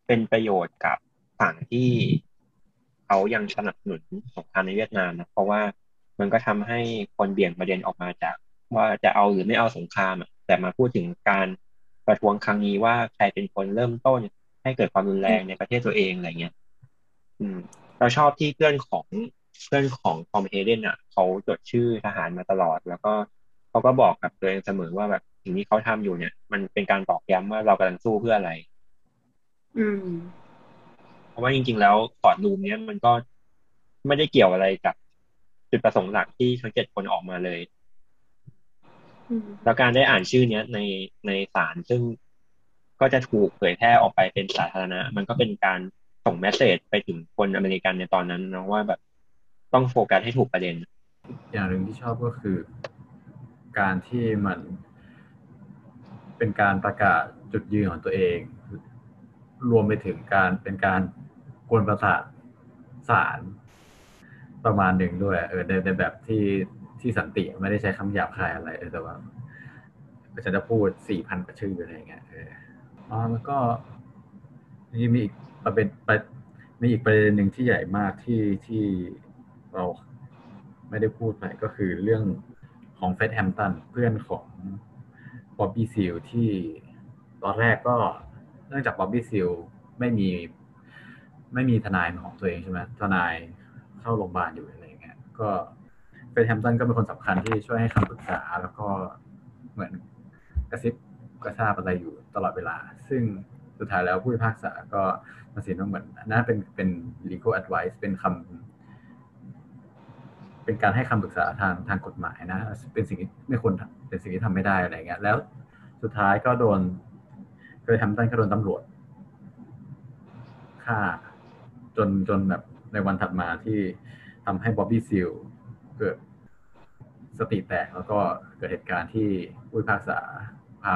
เป็นประโยชน์กับฝั่งที่เขายังสนับสนุนสงครามในเวียดนามนะเพราะว่ามันก็ทำให้คนเบี่ยงประเด็นออกมาจาก ว่าจะเอาหรือไม่เอาสงครามอะ แต่มาพูดถึงการประท้วงครั้งนี้ว่าใครเป็นคนเริ่มต้นให้เกิดความรุนแรงในประเทศตัวเองอะไรเงี้ย อืม เราชอบที่เพื่อนของ เพื่อนของทอมเฮเดนอะเขาจดชื่อทหารมาตลอด แล้วก็เขาก็บอกกับตัวเองเสมอว่าแบบสิ่งที่เขาทำอยู่เนี่ย มันเป็นการตอกย้ำว่าเรากำลังสู้เพื่ออะไร อืม เพราะว่าจริง ๆ แล้วคอร์ดรูมเนี้ยมันก็ไม่ได้เกี่ยวอะไรกับจุดประสงค์หลักที่ทั้งเจ็ดคนออกมาเลยอืมแล้วการได้อ่านชื่อเนี้ยในในศาลซึ่งก็จะถูกเผยแพร่ออกไปเป็นสาธารณะ มันก็เป็นการส่งแมสเซจไปถึงคนอเมริกันในตอนนั้นนะว่าแบบ ต้องโฟกัสให้ถูกประเด็น อย่างหนึ่งที่ชอบก็คือ การที่มัน เป็นการประกาศจุดยืนของตัวเอง รวมไปถึงการเป็นการกวนประสาทศาลประมาณหนึ่งด้วย เออในในแบบที่ที่สันติไม่ได้ใช้คำหยาบคายอะไรเออแต่ว่าฉันจะพูดสี่พันกว่าชื่ออะไรเงี้ยเอออ๋อแล้วก็นี่มีอีกประเด็นมีอีกประเด็นหนึ่งที่ใหญ่มากที่ที่ เราไม่ได้พูดไปก็คือเรื่องของเฟดแฮมตันเพื่อนของบ๊อบบี้ซิลที่ตอนแรกก็เนื่องจากบ๊อบบี้ซิลไม่มี ไม่มีทนายของตัวเองใช่ไหมทนายเข้าโรงพยาบาลอยู่อะไรเงี้ยก็เฟดแฮมตันก็เป็นคนสำคัญที่ช่วยให้คำปรึกษา แล้วก็เหมือนกระซิบกระซาบอะไรอยู่ตลอดเวลา ซึ่งสุดท้ายแล้วผู้พิพากษาก็มาสินว่าเหมือนน่าเป็นเป็น legal advice เป็นคำ เป็นการให้คำปรึกษาทางทางกฎหมายนะ เป็นสิ่งที่ไม่ควรเป็นสิ่งที่ทำไม่ได้อะไรเงี้ยแล้วสุดท้ายก็โดนเคยทำตันก็โดนตำรวจฆ่าจนจนแบบในวันถัดมาที่ทำให้บ๊อบบี้ซิลเกิดสติแตกแล้วก็เกิดเหตุการณ์ที่ผู้พิพากษาพา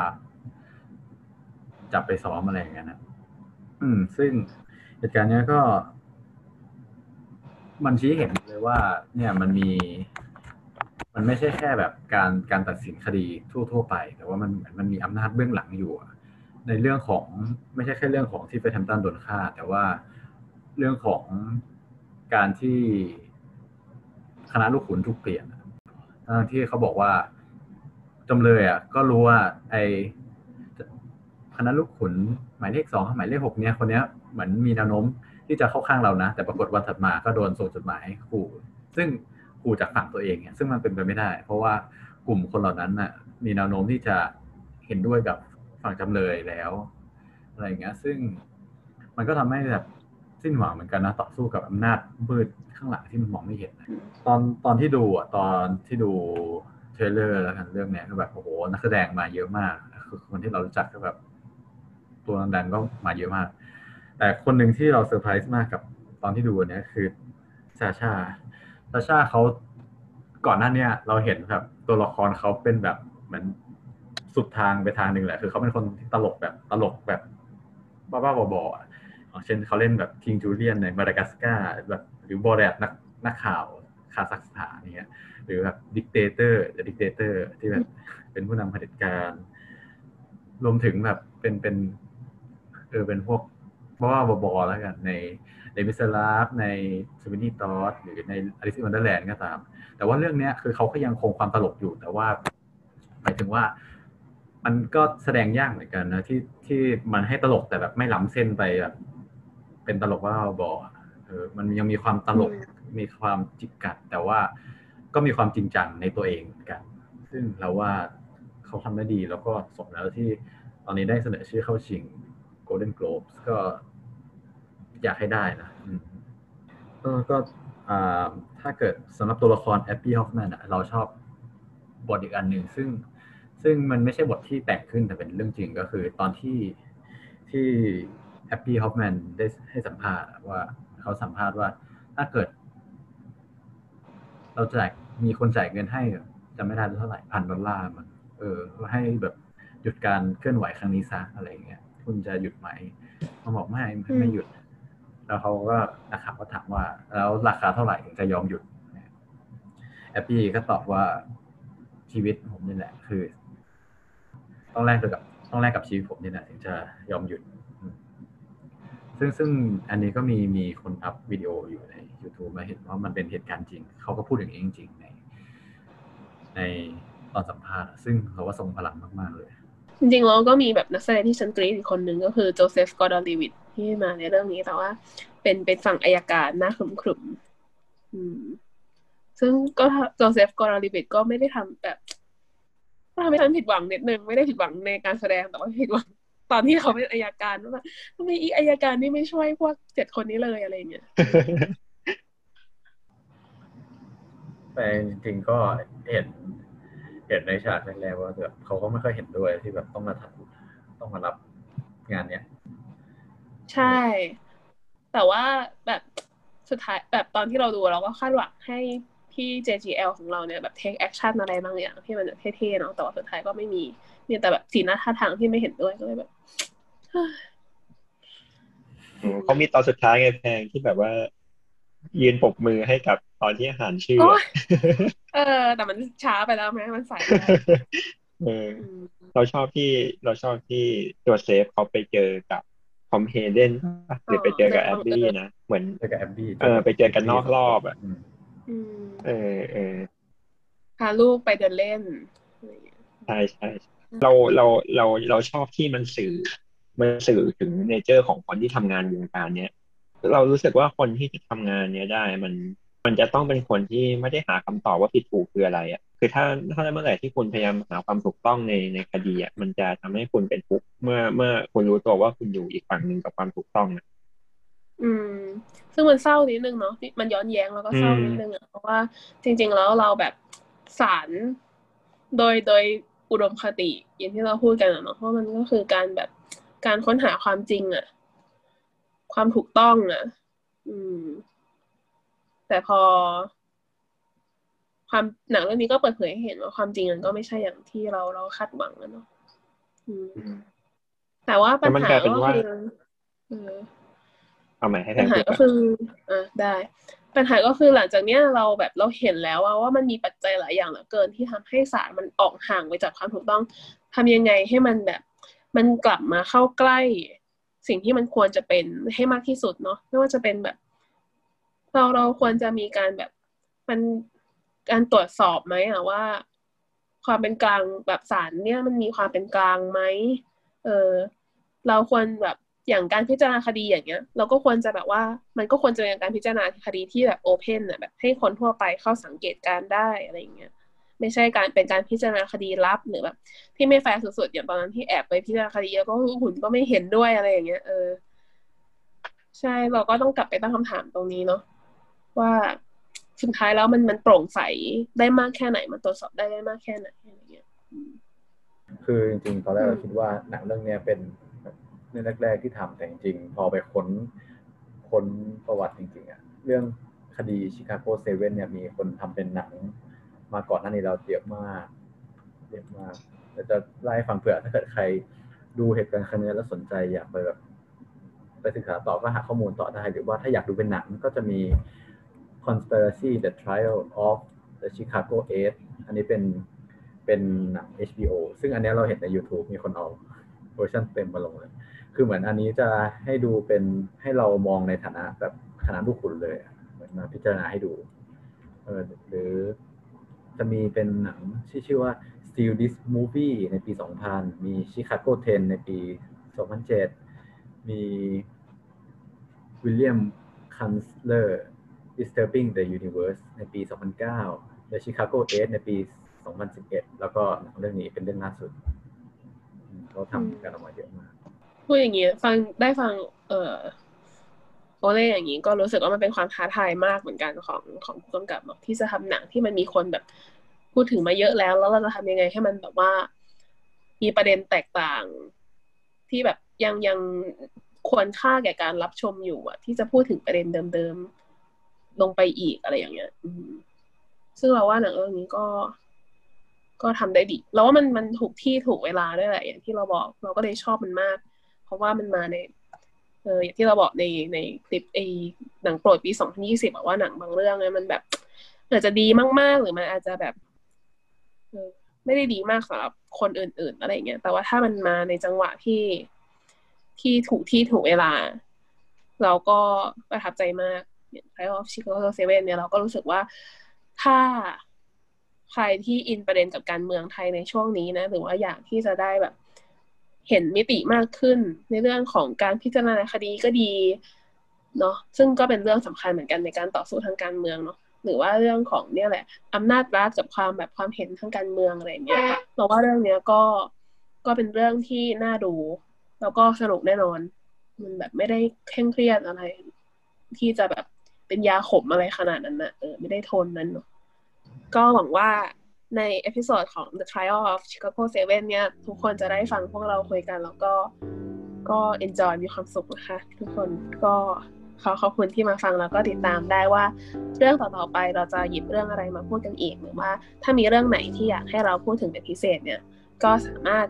จับไปซ้อมอะไรอย่างเงี้ยนะอืม ซึ่งเหตุการณ์เนี้ยก็ มันชี้เห็นเลยว่า เนี่ยมันมี มันไม่ใช่แค่แบบการการตัดสินคดีทั่ว ๆ ไป แต่ว่ามันเหมือนมันมีอำนาจเบื้องหลังอยู่ ในเรื่องของไม่ใช่แค่เรื่องของที่เฟธแฮมตันโดนฆ่า แต่ว่าเรื่องของการที่คณะลูกขุนถูกเปลี่ยนทั้งที่เขาบอกว่าจำเลยอะก็รู้ว่า ไอคณะลูกขุนหมายเลขสองหมายเลขหกเนี้ยคนเนี้ยเหมือนมีแนวโน้ม ที่จะเข้าข้างเรานะ แต่ปรากฏวันถัดมาก็โดนส่งจดหมายขู่ซึ่งขู่จากฝั่งตัวเองเนี่ยซึ่งมันเป็นไปไม่ได้ เพราะว่ากลุ่มคนเหล่านั้นน่ะ มีแนวโน้มที่จะเห็นด้วยกับฝั่งจำเลยแล้ว อะไรอย่างเงี้ย ซึ่งมันก็ทำให้แบบสิ้นหวังเหมือนกันนะต่อสู้กับอำนาจมืดข้างหลังที่มันมองไม่เห็นตอนตอนที่ดูอะตอนที่ดู trailer แล้วกันเรื่องเนี้ยก็แบบโอ้โหนักแสดงมาเยอะมากคือคนที่เรารู้จักก็แบบ ตัวดังก็มาเยอะมาก แต่คนหนึ่งที่เราเซอร์ไพรส์มากกับตอนที่ดูเนี้ยคือSacha Sacha เขาก่อนหน้าเนี้ยเราเห็นแบบตัวละครเขาเป็นแบบเหมือนสุดทางไปทางหนึ่งแหละ คือเขาเป็นคนที่ตลกแบบตลกแบบบ้าๆบอๆเช่นเขาเล่นแบบ King Julien ใน Madagascar แบบหรือบอแรดนักนักข่าวคาซัคสถานเนี่ยหรือแบบ Dictator Dictator ที่แบบเป็นผู้นำเผด็จการ รวมถึงแบบเป็นเป็นเออเป็นพวก บ้าบอๆแล้วกันในในมิสลาฟในสวินนี่ตอสหรือในอลิซวันเดอร์แลนด์ก็ตาม แต่ว่าเรื่องเนี้ยคือเขาก็ยังคงความตลกอยู่ แต่ว่าหมายถึงว่า มันก็แสดงยากเหมือนกันนะที่ที่มันให้ตลกแต่แบบไม่ล้ำเส้นไปแบบเป็นตลกว่าบอเออมันยังมีความตลกมีความจิกกัด แต่ว่าก็มีความจริงจังในตัวเองเหมือนกัน ซึ่งเราว่าเขาทำได้ดีแล้วก็สมแล้วที่ตอนนี้ได้เสนอชื่อเข้าชิง Golden Globes ก็ อยากให้ได้นะก็ถ้าเกิดสำหรับตัวละคร Abbie Hoffman เราชอบบทอีกอันหนึ่งซึ่งซึ่งมันไม่ใช่บทที่แต่งขึ้นแต่เป็นเรื่องจริงก็คือตอนที่ที่ Abbie Hoffman ได้ให้สัมภาษณ์ว่าเขาสัมภาษณ์ว่าถ้าเกิด เราจ่ายมีคนจ่ายเงินให้จะไม่ได้เท่าไหร่พันดอลลาร์มัน เออให้แบบหยุดการเคลื่อนไหวครั้งนี้ซะอะไรเงี้ย คุณจะหยุดไหมเขาบอกไม่ไม่หยุด แล้วเขาก็นักข่าวก็ถามว่า แล้วราคาเท่าไหร่ถึงจะยอมหยุดแอปปี้ก็ตอบว่าชีวิตผมนี่แหละ คือ ต้องแลกกับต้องแลกกับชีวิตผมนี่แหละถึงจะยอมหยุด ซึ่งซึ่งอันนี้ก็มีมีคนอัพวิดีโออยู่ใน YouTube มาเห็นว่ามันเป็นเหตุการณ์จริง เขาก็พูดอย่างนี้จริงๆใน ในตอนสัมภาษณ์ ซึ่งเขาว่าทรงพลังมาก ๆ เลย จริงๆแล้วก็มีแบบนักแสดงที่ฉันกรี๊ดอีกคนหนึ่งก็คือโจเซฟกอร์ดอนลีวิต ที่มาในเรื่องนี้แต่ว่า เป็นเป็นฝั่งอัยการหน้าขรึมๆอืม ซึ่งก็โจเซฟกอร์ลีวิตก็ไม่ได้ทำแบบก็ทำให้ฉันผิดหวังนิดนึงไม่ได้ผิดหวังในการแสดงแต่ว่าผิดหวังตอนที่เขาเป็นอัยการว่าทำไมอีอัยการนี่ไม่ช่วยพวกเจ็ดคนนี้เลยอะไรเงี้ยแต่จริงๆก็เห็นเห็นในฉากแรกๆว่าแบบเขาก็ไม่ค่อยเห็นด้วยที่แบบต้องมาทำต้องมารับงานเนี้ย ใช่ แต่ว่าแบบสุดท้ายแบบตอนที่เราดูเราก็คาดหวังให้พี่ JGL ของเราเนี่ยแบบ take action อะไรบางอย่างที่มันแบบเท่ๆเนาะแต่ว่าสุดท้ายก็ไม่มีมีแต่แบบสีหน้าท่าทางที่ไม่เห็นด้วยก็เลยแบบเขามีตอนสุดท้ายไงแพงที่แบบว่า ยืนปกมือให้กับตอนที่อาหารชื่อ เออ แต่มันช้าไปแล้วไหมมันสายเออ เราชอบที่เราชอบที่ตัวเซฟเขาไปเจอกับค อมเฮเดนหรือไปเจอกับแอบบี้นะเหมือนเจอกับแอบบี้เออไปเจอกันนอกรอบอะเออเออพาลูกไปเดินเล่นใช่ใช่เราเราเราเราชอบที่มันสื่อ มันสื่อถึงเนเจอร์ของคนที่ทำงานวงการเนี้ยเรารู้สึกว่าคนที่จะทำงานเนี้ยได้มัน มันจะต้องเป็นคนที่ไม่ได้หาคำตอบว่าผิดถูกคืออะไรอะคือถ้าถ้าเมื่อไหร่ที่คุณพยายามหาความถูกต้องในในคดีอะมันจะทำให้คุณเป็นทุกข์เมื่อเมื่อคุณรู้ตัวว่าคุณอยู่อีกฝั่งหนึ่งกับความถูกต้องอะอืม ซึ่งมันเศร้านิดนึงเนาะมันย้อนแย้งแล้วก็เศร้านิดนึงอะเพราะว่าจริง ๆ แล้วเราแบบสารโดยโดยอุดมคติอย่างที่เราพูดกันเนาะเพราะมันก็คือการแบบการค้นหาความจริงอะความถูกต้องอะอืม แต่พอ ความหนังเรื่องนี้ก็เปิดเผยให้เห็นว่าความจริงมันก็ไม่ใช่อย่างที่เราเราคาดหวังนะเนาะแต่ว่าปัญหาก็คือเอาใหม่ให้ปัญหาก็คืออ่าได้ ปัญหาก็คือหลังจากเนี้ยเราแบบเราเห็นแล้วว่ามันมีปัจจัยหลายอย่างเหลือเกินที่ทำให้สารมันออกห่างไปจากความถูกต้องทำยังไงให้มันแบบ มันกลับมาเข้าใกล้ สิ่งที่มันควรจะเป็นให้มากที่สุดเนาะไม่ว่าจะเป็นแบบ เราเราควรจะมีการแบบมันการตรวจสอบไหมอะว่า ความเป็นกลางแบบศาลเนี่ยมันมีความเป็นกลางไหมเออเราควรแบบอย่างการพิจารณาคดีอย่างเงี้ย เราก็ควรจะแบบว่า มันก็ควรจะเป็นการพิจารณาคดีที่แบบโอเพนอะแบบให้คนทั่วไปเข้าสังเกตการได้อะไรอย่างเงี้ยไม่ใช่การเป็นการพิจารณาคดีลับหรือแบบ ที่ไม่แฟร์สุดๆอย่างตอนนั้นที่แอบไปพิจารณาคดีแล้วก็หุ่นก็ไม่เห็นด้วยอะไรอย่างเงี้ยเออ ใช่เราก็ต้องกลับไปตั้งคำถามตรงนี้เนาะ ว่าสุดท้ายแล้วมันมันโปร่งใสได้มากแค่ไหน มันตรวจสอบได้ได้มากแค่ไหนอะไรเงี้ยคือจริงๆตอนแรกเราคิดว่าหนังเรื่องเนี้ยเป็นเรื่องแรกๆที่ทำแต่จริงๆพอไปค้นค้นประวัติจริงๆอะเรื่องคดีชิคาโกเซเว่นเนี่ยมีคนทำเป็นหนัง มาก่อนหน้านี้เราเยอะมากเยอะมากเราจะไล่ฟังเผื่อถ้าเกิดใครดูเหตุการณ์ครั้งนี้แล้วสนใจอยากไปแบบไปศึกษาต่อก็หาข้อมูลต่อได้หรือว่าถ้าอยากดูเป็นหนังก็จะมี conspiracy the trial of the Chicago 8 อันนี้เป็นเป็นหนัง HBO ซึ่งอันนี้เราเห็นใน YouTube มีคนเอาเวอร์ชันเต็มมาลงเลย คือเหมือนอันนี้จะให้ดูเป็นให้เรามองในฐานะแบบฐานะลูกขุนเลยเหมือนมาพิจารณาให้ดูเออหรือจะมีเป็นหนังที่ชื่อว่า Steal This Movie ในปี 2000 มี Chicago 10 ในปี 2007 มี William Kanzler Disturbing the Universe ในปี 2009 The Chicago 8ในปี 2011 แล้วก็หนังเรื่องนี้เป็นเรื่องล่าสุดเขาทำกันออกมาเยอะมากพูดอย่างนี้ฟังได้ฟัง เออโอเล่อย่างนี้ก็รู้สึกว่ามันเป็นความท้าทายมากเหมือนกันของของผู้กำกับที่จะทำหนังที่มันมีคนแบบพูดถึงมาเยอะแล้ว แล้วเราจะทำยังไงให้มันแบบว่า มีประเด็นแตกต่าง ที่แบบยังยังควรค่าแก่การรับชมอยู่อะที่จะพูดถึงประเด็นเดิมๆ ลงไปอีกอะไรอย่างเงี้ยซึ่งเราว่าหนังเรื่องนี้ก็ ก็ทำได้ดีเราว่ามันมันถูกที่ถูกเวลาด้วยแหละอย่างที่เราบอกเราก็เลยชอบมันมาก เพราะว่ามันมาในเอออย่างที่เราบอกในในคลิปไอหนังโปรดปีสองพันยี่สิบบอกว่าหนังบางเรื่องเนี่ยมันแบบอาจจะดีมาก ๆ หรือมันอาจจะแบบไม่ได้ดีมากสำหรับคนอื่น ๆ อะไรเงี้ยแต่ว่าถ้ามันมาในจังหวะที่ที่ถูกที่ถูกเวลา เราก็ประทับใจมาก อย่างไ of Chicago Seven เนี่ยเราก็รู้สึกว่าถ้าใครที่อินประเด็นกับการเมืองไทยในช่วงนี้นะ หรือว่าอยากที่จะได้แบบ เห็นมิติมากขึ้นในเรื่องของการพิจารณาคดีก็ดีเนาะซึ่งก็เป็นเรื่องสำคัญเหมือนกันในการต่อสู้ทางการเมืองเนาะหรือว่าเรื่องของเนี่ยแหละอำนาจรัฐกับความแบบความเห็นทางการเมืองอะไรเงี้ยเราว่าเรื่องเนี้ยก็ก็เป็นเรื่องที่น่าดู แล้วก็สนุกแน่นอน มันแบบไม่ได้เคร่งเครียดอะไร ที่จะแบบ เป็นยาขมอะไรขนาดนั้นนะเออไม่ได้ขนาดนั้นเนาะก็หวังว่าใน episode ของ The Trial of Chicago 7 เนี่ย ทุกคนจะได้ฟังพวกเราคุยกัน แล้วก็ก็ enjoy มีความสุขนะคะ ทุกคนก็ขอขอบคุณที่มาฟังแล้วก็ติดตามได้ว่า เรื่องต่อๆไปเราจะหยิบเรื่องอะไรมาพูดกันอีกหรือว่า ถ้ามีเรื่องไหนที่อยากให้เราพูดถึงเป็นพิเศษเนี่ย ก็สามารถ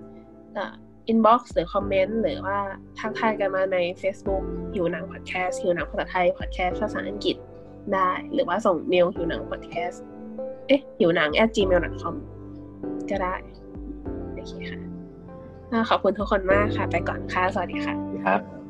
inbox หรือคอมเมนต์หรือว่าทักทายกันมาใน Facebook หิวหนังพอดแคสต์หิวหนังภาษาไทยพอดแคสต์ภาษาอังกฤษได้ หรือว่าส่งเมลหิวหนังพอดแคสต์เอ๊ะหิวหนัง at gmail.com ก็ได้โอเคค่ะขอบคุณทุกคนมากค่ะ ไปก่อนค่ะ สวัสดีค่ะครับ